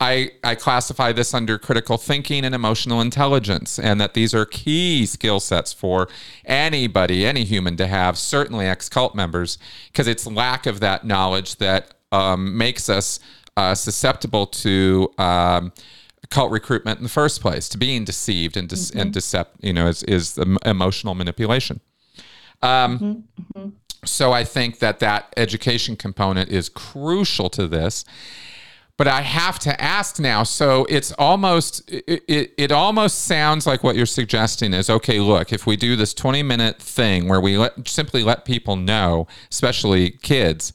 I, I classify this under critical thinking and emotional intelligence, and that these are key skill sets for anybody, any human to have, certainly ex cult members, because it's lack of that knowledge that um, makes us uh, susceptible to. Um, cult recruitment in the first place to being deceived and de- mm-hmm. and decept you know is is emotional manipulation um, mm-hmm. Mm-hmm. so i think that that education component is crucial to this but I have to ask now. So it's almost it, it, it, almost sounds like what you're suggesting is okay. Look, if we do this 20 minute thing where we let, simply let people know, especially kids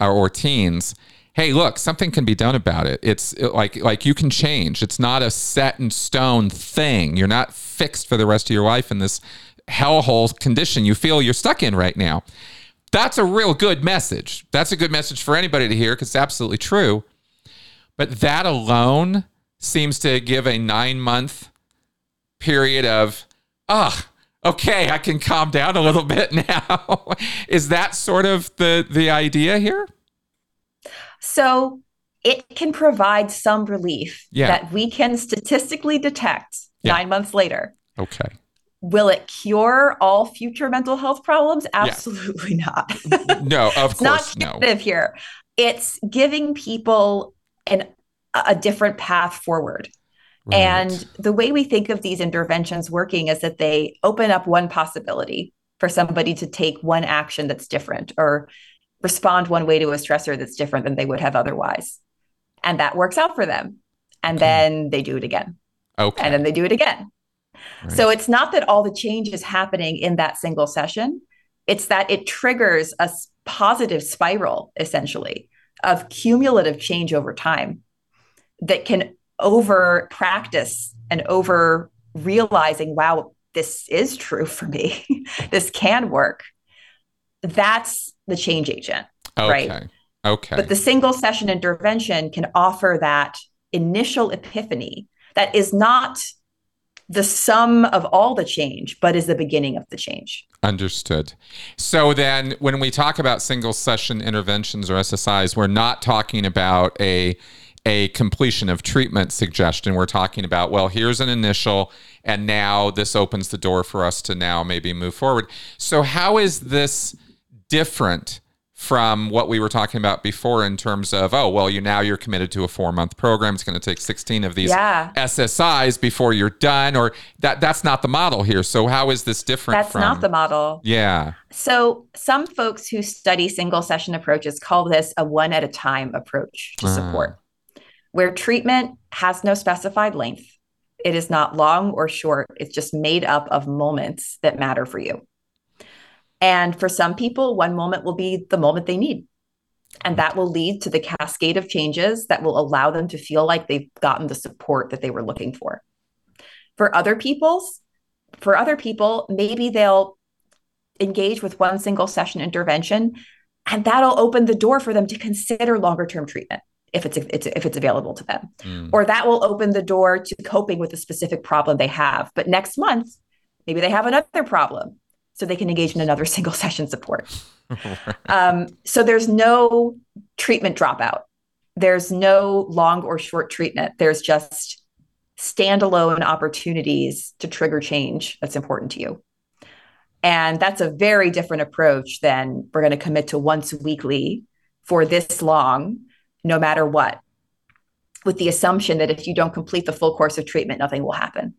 or, or teens, hey, look, something can be done about it. It's like like you can change. It's not a set in stone thing. You're not fixed for the rest of your life in this hellhole condition you feel you're stuck in right now. That's a real good message. That's a good message for anybody to hear because it's absolutely true. But that alone seems to give a nine month period of, ah, oh, okay, I can calm down a little bit now. Is that sort of the the idea here? So it can provide some relief yeah. that we can statistically detect yeah. nine months later. Okay. Will it cure all future mental health problems? Absolutely yeah. not. no, of course, not no. Here, it's giving people an, a different path forward. Right. And the way we think of these interventions working is that they open up one possibility for somebody to take one action that's different or respond one way to a stressor that's different than they would have otherwise. And that works out for them. And then they do it again. Okay. And then they do it again. Right. So it's not that all the change is happening in that single session, it's that it triggers a positive spiral, essentially, of cumulative change over time that can over practice and over realizing, wow, this is true for me. this can work. That's the change agent, okay. right? Okay. But the single session intervention can offer that initial epiphany that is not the sum of all the change, but is the beginning of the change. Understood. So then, when we talk about single session interventions or SSIs, we're not talking about a a completion of treatment suggestion. We're talking about, well, here's an initial, and now this opens the door for us to now maybe move forward. So, how is this different from what we were talking about before in terms of, oh, well, you now you're committed to a four month program. It's going to take 16 of these yeah. SSIs before you're done, or that that's not the model here. So, how is this different? That's from, not the model. Yeah. So, some folks who study single session approaches call this a one at a time approach to uh. support where treatment has no specified length. It is not long or short, it's just made up of moments that matter for you. And for some people, one moment will be the moment they need. And that will lead to the cascade of changes that will allow them to feel like they've gotten the support that they were looking for. For other people's, for other people, maybe they'll engage with one single session intervention and that'll open the door for them to consider longer term treatment if it's, it's if it's available to them mm. or that will open the door to coping with a specific problem they have but next month maybe they have another problem. So they can engage in another single session support. um, so there's no treatment dropout. There's no long or short treatment. There's just standalone opportunities to trigger change that's important to you. And that's a very different approach than we're going to commit to once weekly for this long, no matter what, with the assumption that if you don't complete the full course of treatment, nothing will happen.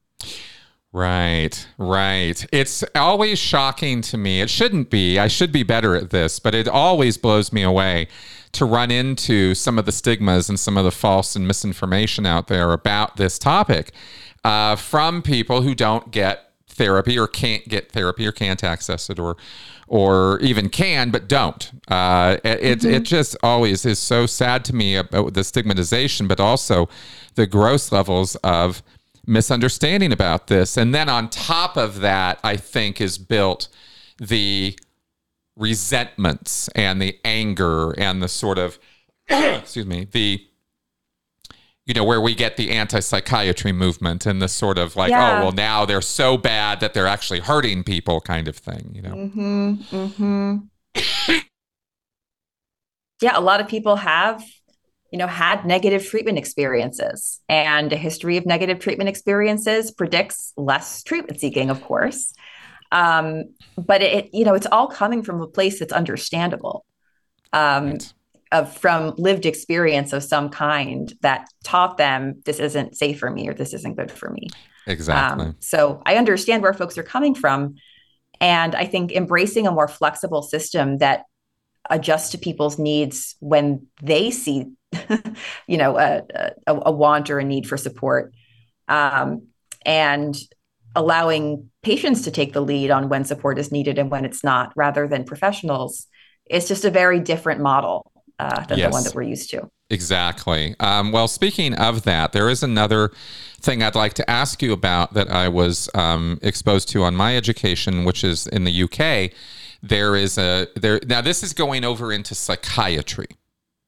Right, right. It's always shocking to me. It shouldn't be. I should be better at this, but it always blows me away to run into some of the stigmas and some of the false and misinformation out there about this topic uh, from people who don't get therapy or can't get therapy or can't access it or or even can but don't. Uh, it mm-hmm. it just always is so sad to me about the stigmatization, but also the gross levels of misunderstanding about this. And then on top of that, I think is built the resentments and the anger and the sort of, excuse me, the, you know, where we get the anti psychiatry movement and the sort of like, yeah. oh, well, now they're so bad that they're actually hurting people kind of thing, you know? Mm-hmm. Mm-hmm. yeah, a lot of people have you know, had negative treatment experiences. And a history of negative treatment experiences predicts less treatment seeking, of course. Um, but it, you know, it's all coming from a place that's understandable. Um, right. Of from lived experience of some kind that taught them this isn't safe for me or this isn't good for me. Exactly. Um, so I understand where folks are coming from. And I think embracing a more flexible system that adjusts to people's needs when they see you know, a, a, a, want or a need for support. Um, and allowing patients to take the lead on when support is needed and when it's not, rather than professionals, is just a very different model uh, than yes. the one that we're used to. Exactly. Um, well, speaking of that, there is another thing I'd like to ask you about that I was um, exposed to on my education, which is in the UK. There is a there now. This is going over into psychiatry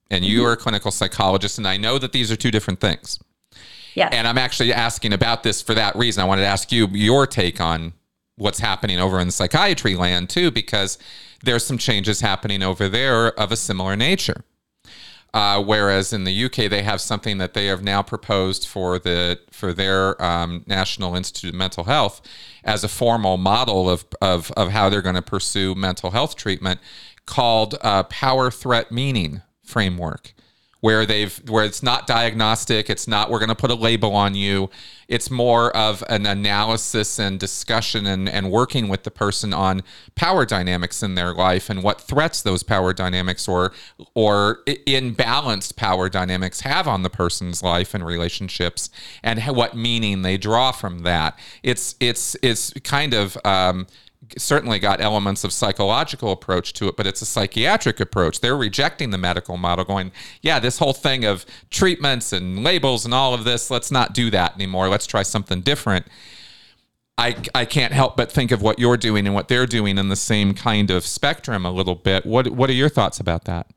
and you are a clinical psychologist, and I know that these are two different things. Yeah. And I'm actually asking about this for that reason. I wanted to ask you your take on what's happening over in psychiatry land too, because there's some changes happening over there of a similar nature. Uh, whereas in the UK, they have something that they have now proposed for the for their um, National Institute of Mental Health as a formal model of of, of how they're going to pursue mental health treatment, called uh, power threat meaning framework where they've where it's not diagnostic it's not we're going to put a label on you. It's more of an analysis and discussion and, and working with the person on power dynamics in their life and what threats those power dynamics or or imbalanced power dynamics have on the person's life and relationships and what meaning they draw from that. It's it's it's kind of um, certainly got elements of psychological approach to it, but it's a psychiatric approach. They're rejecting the medical model, going, yeah, this whole thing of treatments and labels and all of this, let's not do that anymore. Let's try something different. I, I can't help but think of what you're doing and what they're doing in the same kind of spectrum a little bit. What what are your thoughts about that?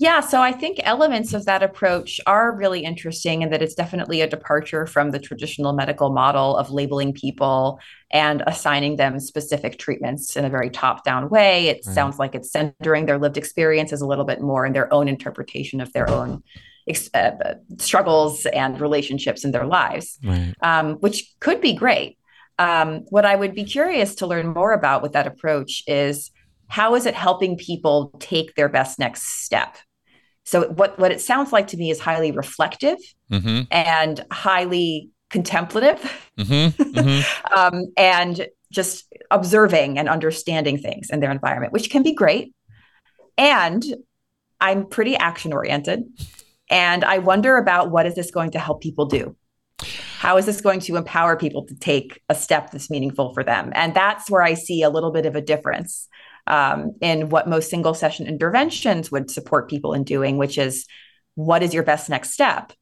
Yeah, so I think elements of that approach are really interesting and that it's definitely a departure from the traditional medical model of labeling people and assigning them specific treatments in a very top down way. It right. sounds like it's centering their lived experiences a little bit more in their own interpretation of their own uh, struggles and relationships in their lives, right. um, which could be great. Um, what I would be curious to learn more about with that approach is how is it helping people take their best next step? So what what it sounds like to me is highly reflective mm-hmm. and highly contemplative, mm-hmm. Mm-hmm. um, and just observing and understanding things in their environment, which can be great. And I'm pretty action oriented, and I wonder about what is this going to help people do. How is this going to empower people to take a step that's meaningful for them? And that's where I see a little bit of a difference um, in what most single session interventions would support people in doing, which is what is your best next step?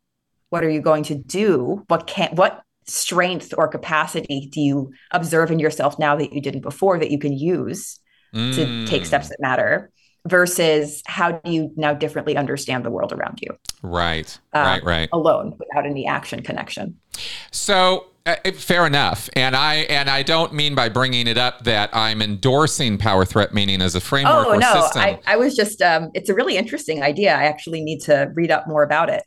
What are you going to do? What can what strength or capacity do you observe in yourself now that you didn't before that you can use mm. to take steps mm. that matter? versus how do you now differently understand the world around you right um, right right alone without any action connection so Uh, fair enough, and I and I don't mean by bringing it up that I'm endorsing power threat meaning as a framework. Oh no, system. I, I was just. Um, it's a really interesting idea. I actually need to read up more about it.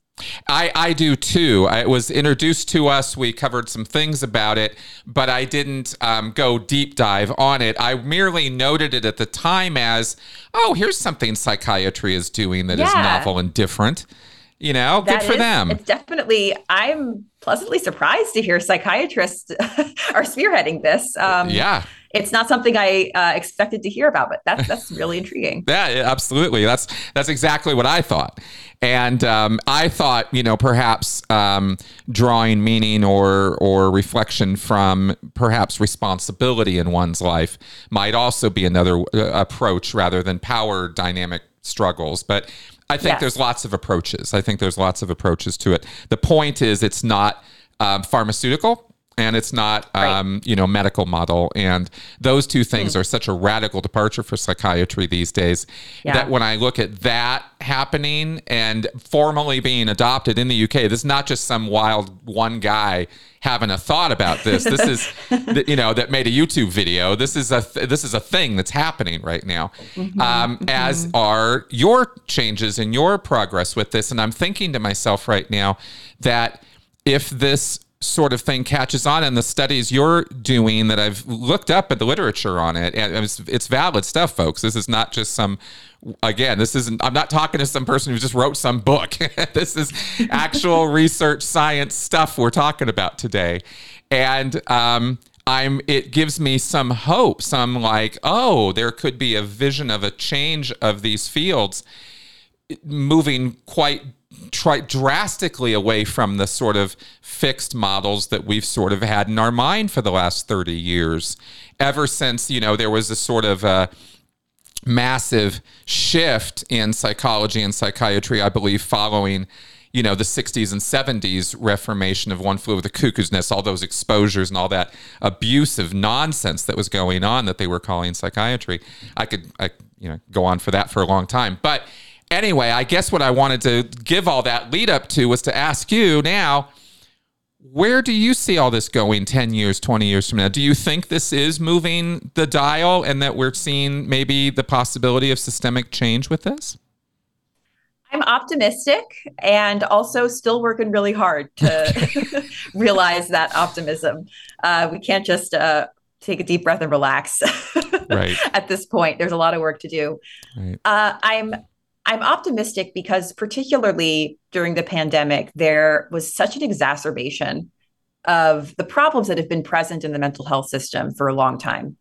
I, I do too. It was introduced to us. We covered some things about it, but I didn't um, go deep dive on it. I merely noted it at the time as, oh, here's something psychiatry is doing that yeah. is novel and different. You know, that good for is, them. It's definitely, I'm pleasantly surprised to hear psychiatrists are spearheading this. Um, yeah it's not something I uh, expected to hear about, but that's that's really intriguing. yeah, absolutely. That's that's exactly what I thought, and um, I thought you know perhaps um, drawing meaning or or reflection from perhaps responsibility in one's life might also be another uh, approach rather than power dynamic struggles, but. I think yes. there's lots of approaches. I think there's lots of approaches to it. The point is, it's not um, pharmaceutical and it's not um, right. you know medical model and those two things mm. are such a radical departure for psychiatry these days yeah. that when i look at that happening and formally being adopted in the uk this is not just some wild one guy having a thought about this this is you know that made a youtube video this is a th- this is a thing that's happening right now mm-hmm, um, mm-hmm. as are your changes and your progress with this and i'm thinking to myself right now that if this sort of thing catches on and the studies you're doing that I've looked up at the literature on it. And it's, it's valid stuff folks. This is not just some again this isn't I'm not talking to some person who just wrote some book. This is actual research science stuff we're talking about today. And um, I'm it gives me some hope some like oh there could be a vision of a change of these fields moving quite try drastically away from the sort of fixed models that we've sort of had in our mind for the last 30 years. Ever since you know there was a sort of a massive shift in psychology and psychiatry i believe following you know the 60s and 70s reformation of one flew the cuckoo's nest all those exposures and all that abusive nonsense that was going on that they were calling psychiatry. I could I, you know go on for that for a long time. But anyway, I guess what I wanted to give all that lead up to was to ask you now, where do you see all this going 10 years, 20 years from now? Do you think this is moving the dial and that we're seeing maybe the possibility of systemic change with this? I'm optimistic and also still working really hard to realize that optimism. Uh, we can't just uh, take a deep breath and relax. right. At this point, there's a lot of work to do. Right. Uh, I'm I'm optimistic because, particularly during the pandemic, there was such an exacerbation of the problems that have been present in the mental health system for a long time.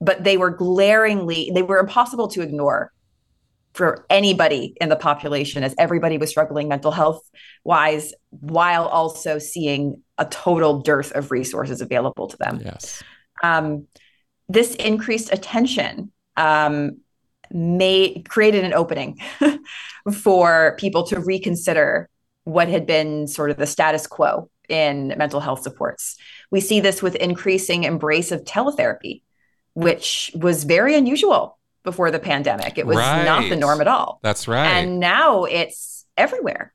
But they were glaringly, they were impossible to ignore for anybody in the population as everybody was struggling mental health wise while also seeing a total dearth of resources available to them. Yes. Um, this increased attention um, made created an opening for people to reconsider what had been sort of the status quo in mental health supports. We see this with increasing embrace of teletherapy, which was very unusual before the pandemic. It was right. not the norm at all. That's right. And now it's everywhere.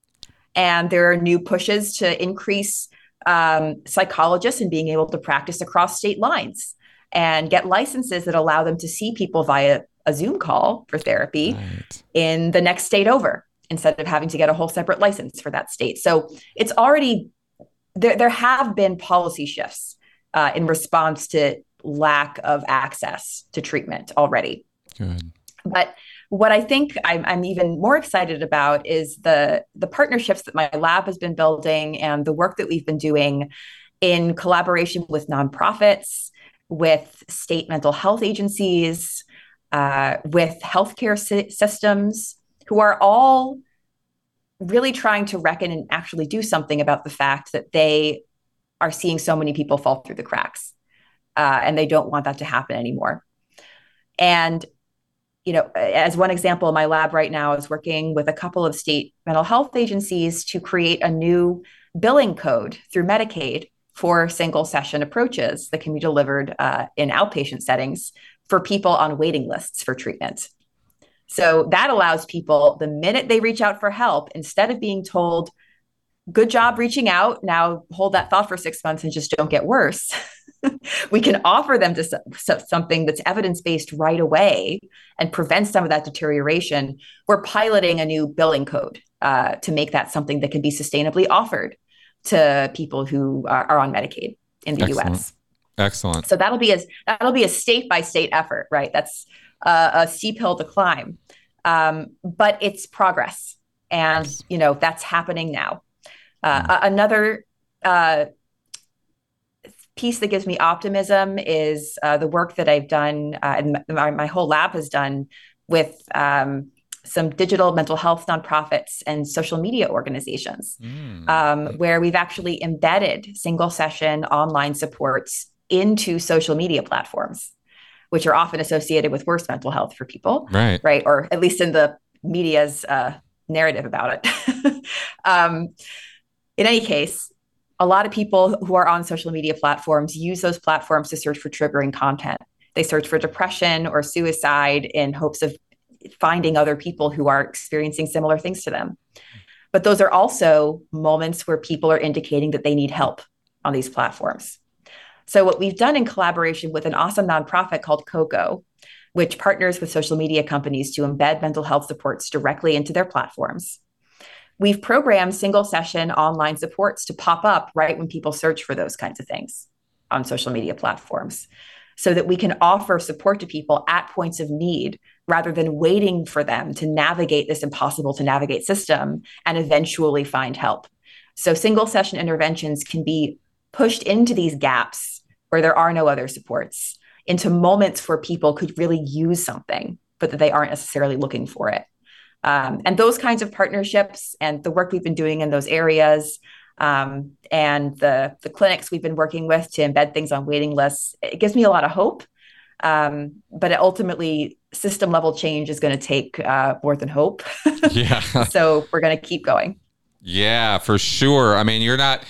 And there are new pushes to increase um, psychologists and being able to practice across state lines and get licenses that allow them to see people via a Zoom call for therapy right. in the next state over instead of having to get a whole separate license for that state. So it's already there. There have been policy shifts uh, in response to lack of access to treatment already. Good. But what I think I'm, I'm, even more excited about is the the partnerships that my lab has been building and the work that we've been doing in collaboration with nonprofits, with state mental health agencies, uh, with healthcare systems who are all really trying to reckon and actually do something about the fact that they are seeing so many people fall through the cracks uh, and they don't want that to happen anymore. And you know as one example my lab right now is working with a couple of state mental health agencies to create a new billing code through medicaid for single session approaches that can be delivered uh, in outpatient settings for people on waiting lists for treatment. So that allows people, the minute they reach out for help, instead of being told, good job reaching out. Now hold that thought for six months and just don't get worse. we can offer them to something that's evidence based right away and prevent some of that deterioration. We're piloting a new billing code uh, to make that something that can be sustainably offered to people who are, are on Medicaid in the Excellent. U.S. Excellent. So that'll be a that'll be a state by state effort, right? That's uh, a steep hill to climb, um, but it's progress, and yes. you know that's happening now. Uh, mm. Another uh, piece that gives me optimism is uh, the work that I've done, uh, and my, my, whole lab has done with um, some digital mental health nonprofits and social media organizations, mm. um, where we've actually embedded single session online supports into social media platforms, which are often associated with worse mental health for people. Right. Right. Or at least in the media's uh, narrative about it. um, in any case, a lot of people who are on social media platforms use those platforms to search for triggering content. They search for depression or suicide in hopes of finding other people who are experiencing similar things to them. But those are also moments where people are indicating that they need help on these platforms. So, what we've done in collaboration with an awesome nonprofit called Koko, which partners with social media companies to embed mental health supports directly into their platforms, we've programmed single session online supports to pop up right when people search for those kinds of things on social media platforms so that we can offer support to people at points of need rather than waiting for them to navigate this impossible to navigate system and eventually find help. So, single session interventions can be pushed into these gaps where there are no other supports, into moments where people could really use something, but that they aren't necessarily looking for it. Um, and those kinds of partnerships and the work we've been doing in those areas um, and the, the clinics we've been working with to embed things on waiting lists, it gives me a lot of hope. Um, but ultimately, system level change is going to take uh, more than hope. yeah. so we're going to keep going. Yeah, for sure. I mean, you're not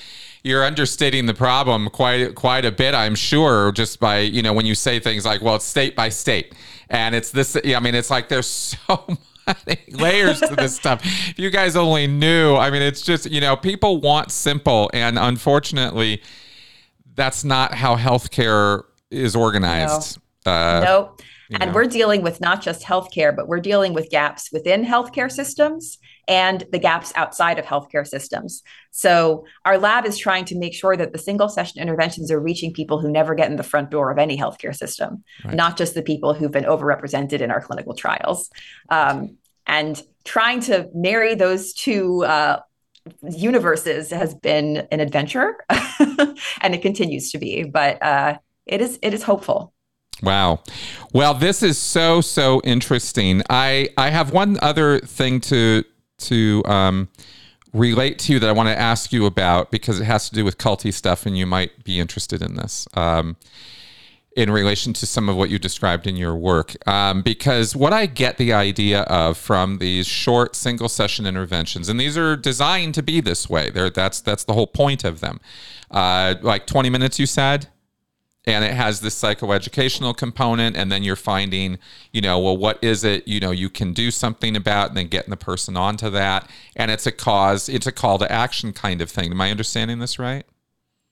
you're understating the problem quite quite a bit, I'm sure, just by you know when you say things like, "Well, it's state by state," and it's this. I mean, it's like there's so many layers to this stuff. If you guys only knew, I mean, it's just you know people want simple, and unfortunately, that's not how healthcare is organized. No. Uh, nope. And know. we're dealing with not just healthcare, but we're dealing with gaps within healthcare systems and the gaps outside of healthcare systems. So our lab is trying to make sure that the single session interventions are reaching people who never get in the front door of any healthcare system, right. not just the people who've been overrepresented in our clinical trials. Um, and trying to marry those two uh, universes has been an adventure, and it continues to be. But uh, it is it is hopeful. Wow. Well, this is so so interesting. I I have one other thing to to um, relate to you that I want to ask you about because it has to do with culty stuff, and you might be interested in this. Um, in relation to some of what you described in your work. Um, because what I get the idea of from these short single session interventions, and these are designed to be this way. They're, that's that's the whole point of them. Uh, like 20 minutes, you said and it has this psychoeducational component and then you're finding you know well what is it you know you can do something about and then getting the person onto that. And it's a cause it's a call to action kind of thing. Am i understanding this right?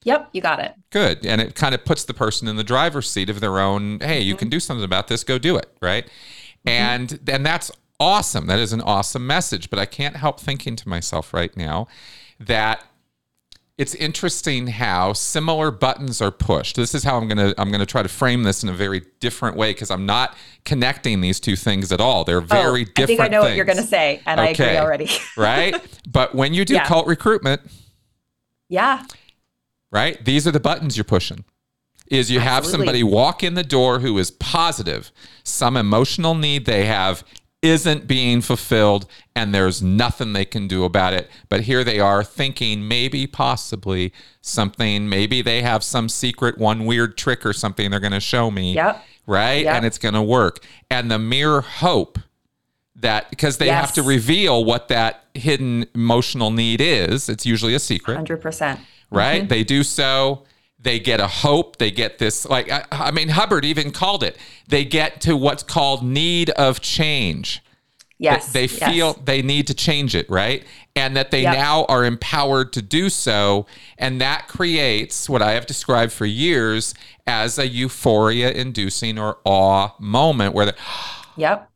Yep you got it. Good. And it kind of puts the person in the driver's seat of their own hey you mm-hmm. can do something about this go do it right? Mm-hmm. and and that's awesome. That is an awesome message. But i can't help thinking to myself right now that it's interesting how similar buttons are pushed. This is how I'm gonna I'm gonna try to frame this in a very different way because I'm not connecting these two things at all. They're oh, very oh, different. I think I know things. what you're gonna say, and okay. I agree already. right? But when you do yeah. cult recruitment, yeah, right, these are the buttons you're pushing. Is you Absolutely. have somebody walk in the door who is positive, some emotional need they have isn't being fulfilled and there's nothing they can do about it. But here they are thinking maybe, possibly something, maybe they have some secret, one weird trick or something they're going to show me. Yep. Right. Yep. And it's going to work. And the mere hope that because they yes. have to reveal what that hidden emotional need is, it's usually a secret. 100%. Right. Mm-hmm. They do so they get a hope they get this like I, I, mean hubbard even called it they get to what's called need of change Yes. They, yes. feel they need to change it, right? And that they Yep. now are empowered to do so. And that creates what I have described for years as a euphoria inducing or awe moment where they, Yep.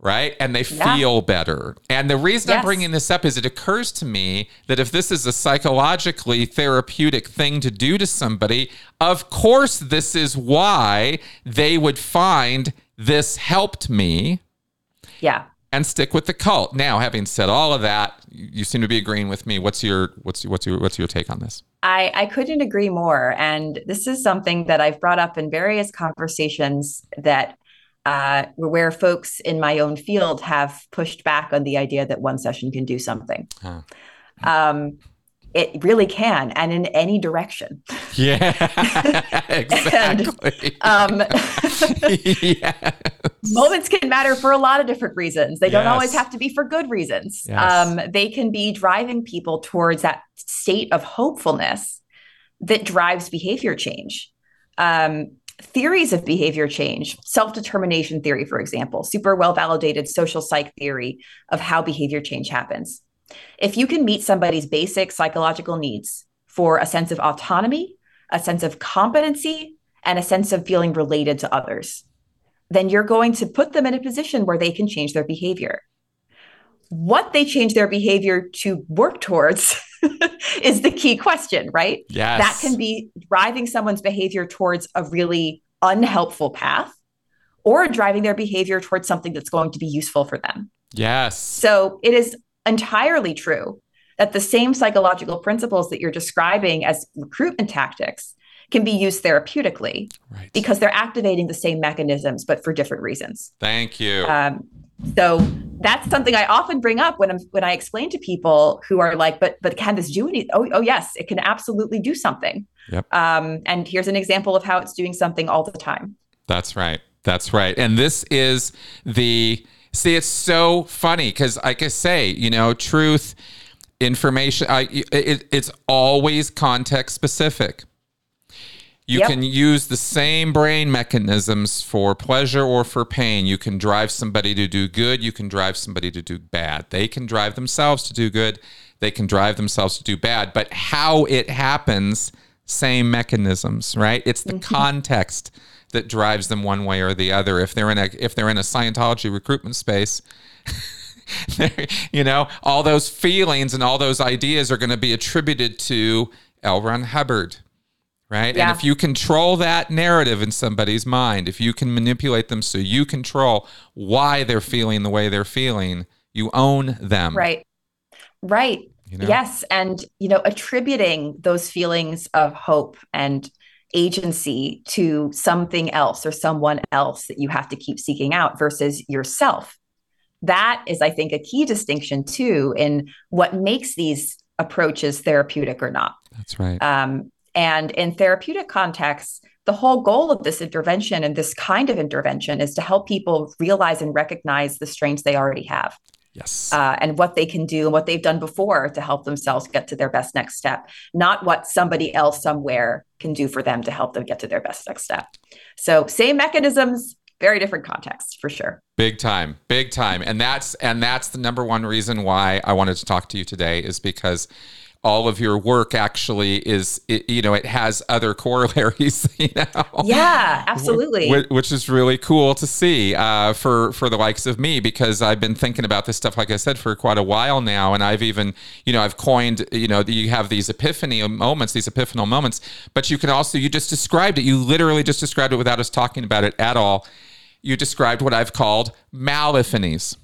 Right? And they Yeah. feel better. And the reason I'm bringing this up is it occurs to me that if this is a psychologically therapeutic thing to do to somebody, of course, this is why they would find this helped me Yeah. and stick with the cult. Now, having said all of that, you you seem to be agreeing with me. What's your what's what's your what's your take on this? I, I couldn't agree more. And this is something that I've brought up in various conversations that uh, where folks in my own field have pushed back on the idea that one session can do something. Huh. Um, it really can, and in any direction. Yeah, exactly. Um, yes. moments can matter for a lot of different reasons. They don't always have to be for good reasons. Yes. Um, they can be driving people towards that state of hopefulness that drives behavior change. Um, theories of behavior change, self determination theory, for example, super well validated social psych theory of how behavior change happens. If you can meet somebody's basic psychological needs for a sense of autonomy, a sense of competency, and a sense of feeling related to others, then you're going to put them in a position where they can change their behavior. What they change their behavior to work towards is the key question, right? Yes. That can be driving someone's behavior towards a really unhelpful path or driving their behavior towards something that's going to be useful for them. Yes. So it is entirely true that the same psychological principles that you're describing as recruitment tactics can be used therapeutically Right. because they're activating the same mechanisms, but for different reasons. Thank you. Um, so that's something I often bring up when I'm when I explain to people who are like, "But but can this do anything?" Oh, oh yes, it can absolutely do something. Yep. Um, and here's an example of how it's doing something all the time. That's right. That's right. And this is the see. It's so funny because, like I say, you know, truth, information. I it, it's always context specific. You Yep. can use the same brain mechanisms for pleasure or for pain. You can drive somebody to do good. You can drive somebody to do bad. They can drive themselves to do good. They can drive themselves to do bad. But how it happens, same mechanisms, right? It's the mm-hmm. context that drives them one way or the other. If they're in a if they're in a Scientology recruitment space, you know, all those feelings and all those ideas are going to be attributed to L. Ron Hubbard, right? Yeah. And if you control that narrative in somebody's mind, if you can manipulate them so you control why they're feeling the way they're feeling, you own them. Right. Right. You know? Yes. And, you know, attributing those feelings of hope and agency to something else or someone else that you have to keep seeking out versus yourself. That is, I think, a key distinction too in what makes these approaches therapeutic or not. That's right. Um, and in therapeutic contexts, the whole goal of this intervention and this kind of intervention is to help people realize and recognize the strengths they already have yes. uh, and what they can do and what they've done before to help themselves get to their best next step, not what somebody else somewhere can do for them to help them get to their best next step. So, same mechanisms, very different context for sure. Big time, big time, and that's and that's the number one reason why I wanted to talk to you today is because all of your work actually is it, you know it has other corollaries you know? Yeah, absolutely. Wh- which is really cool to see uh, for for the likes of me because I've been thinking about this stuff like I said for quite a while now and I've even you know I've coined you know you have these epiphany moments these epiphanal moments but you can also you just described it you literally just described it without us talking about it at all. You described what I've called malephanies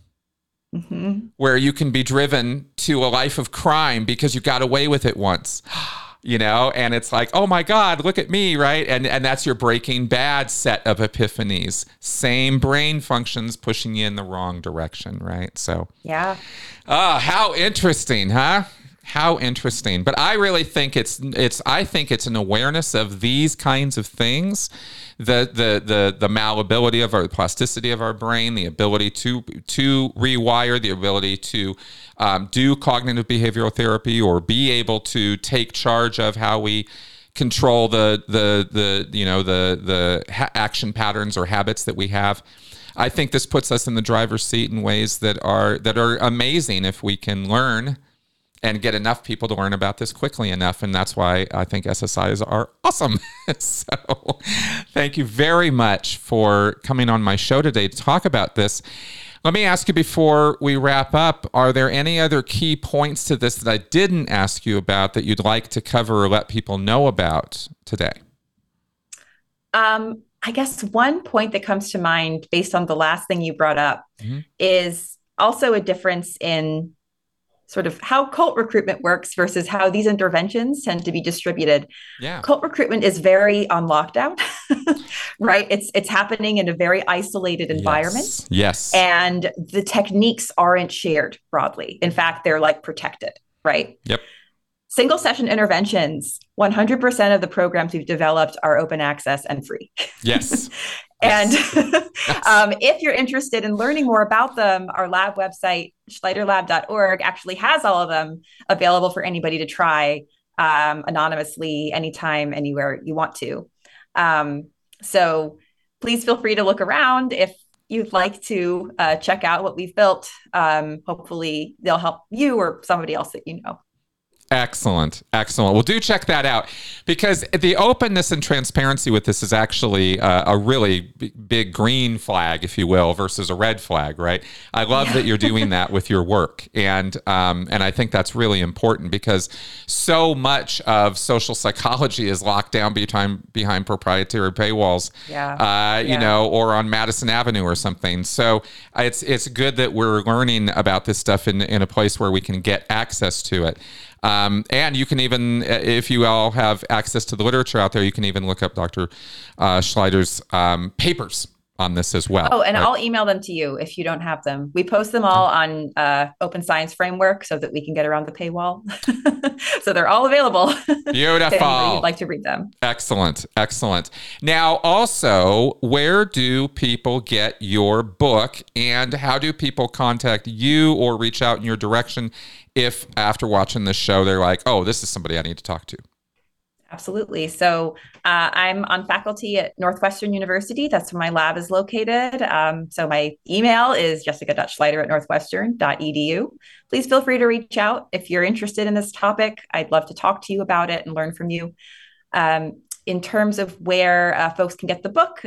Mhm. where you can be driven to a life of crime because you got away with it once you know and it's like oh my god look at me right and and that's your breaking bad set of epiphanies same brain functions pushing you in the wrong direction right so Yeah. Ah, how interesting, huh? How interesting. But I really think it's it's I think it's an awareness of these kinds of things, the the the the malleability of our plasticity of our brain, the ability to to rewire, the ability to um, do cognitive behavioral therapy or be able to take charge of how we control the the the you know the the ha- action patterns or habits that we have. I think this puts us in the driver's seat in ways that are that are amazing if we can learn and get enough people to learn about this quickly enough. And that's why I think SSIs are awesome. so thank you very much for coming on my show today to talk about this. Let me ask you before we wrap up are there any other key points to this that I didn't ask you about that you'd like to cover or let people know about today? Um, I guess one point that comes to mind based on the last thing you brought up mm-hmm. is also a difference in sort of how cult recruitment works versus how these interventions tend to be distributed. Yeah. Cult recruitment is very on lockdown, right? It's it's happening in a very isolated environment. Yes. yes. And the techniques aren't shared broadly. In fact, they're like protected, right? Yep. Single session interventions, 100% of the programs we've developed are open access and free. Yes. And um, if you're interested in learning more about them, our lab website, schleiderlab.org, actually has all of them available for anybody to try um, anonymously anytime, anywhere you want to. Um, so please feel free to look around if you'd like to uh, check out what we've built. Um, hopefully, they'll help you or somebody else that you know. Excellent. Excellent. Well, do check that out because the openness and transparency with this is actually uh, a really b- big green flag, if you will, versus a red flag, right? I love yeah. that you're doing that with your work. And, um, and I think that's really important because so much of social psychology is locked down behind, behind proprietary paywalls, yeah. Uh, you know, or on Madison Avenue or something. So it's, it's good that we're learning about this stuff in, in a place where we can get access to it. Um, and you can even, uh, if you all have access to the literature out there, you can even look up Dr. Uh, Schleider's um, papers on this as well. Oh, and right? I'll email them to you if you don't have them. We post them all on uh, Open Science Framework so that we can get around the paywall. so they're all available. Beautiful. you'd like to read them. Excellent. Excellent. Now, also, where do people get your book and how do people contact you or reach out in your direction if after watching this show they're like, oh, this is somebody I need to talk to? Absolutely. So uh, I'm on faculty at Northwestern University. That's where my lab is located. Um, so my email is jessica.schleider at northwestern.edu. Please feel free to reach out if you're interested in this topic. I'd love to talk to you about it and learn from you. Um, in terms of where uh, folks can get the book,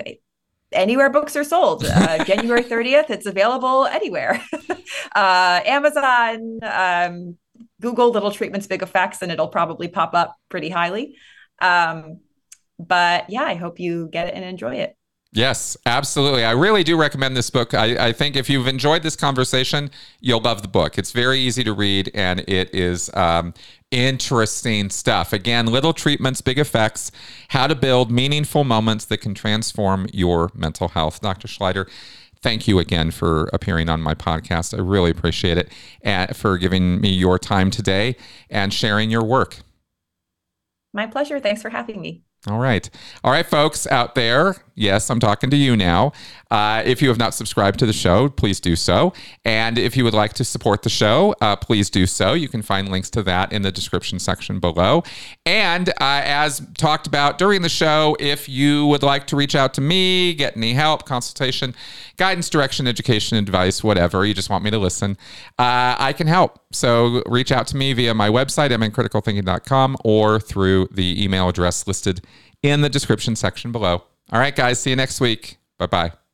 anywhere books are sold. Uh, January 30th, it's available anywhere. uh, Amazon, um, Google Little Treatments, Big Effects, and it'll probably pop up pretty highly. Um, but yeah, I hope you get it and enjoy it. Yes, absolutely. I really do recommend this book. I, I, think if you've enjoyed this conversation, you'll love the book. It's very easy to read and it is um, interesting stuff. Again, little treatments, big effects, how to build meaningful moments that can transform your mental health. Dr. Schleider, thank you again for appearing on my podcast. I really appreciate it and for giving me your time today and sharing your work. My pleasure. Thanks for having me. All right. All right, folks out there. Yes, I'm talking to you now. Uh, if you have not subscribed to the show, please do so. And if you would like to support the show, uh, please do so. You can find links to that in the description section below. And uh, as talked about during the show, if you would like to reach out to me, get any help, consultation, guidance, direction, education, advice, whatever, you just want me to listen, uh, I can help. So reach out to me via my website, mncriticalthinking.com, or through the email address listed in the description section below. All right, guys, see you next week. Bye bye.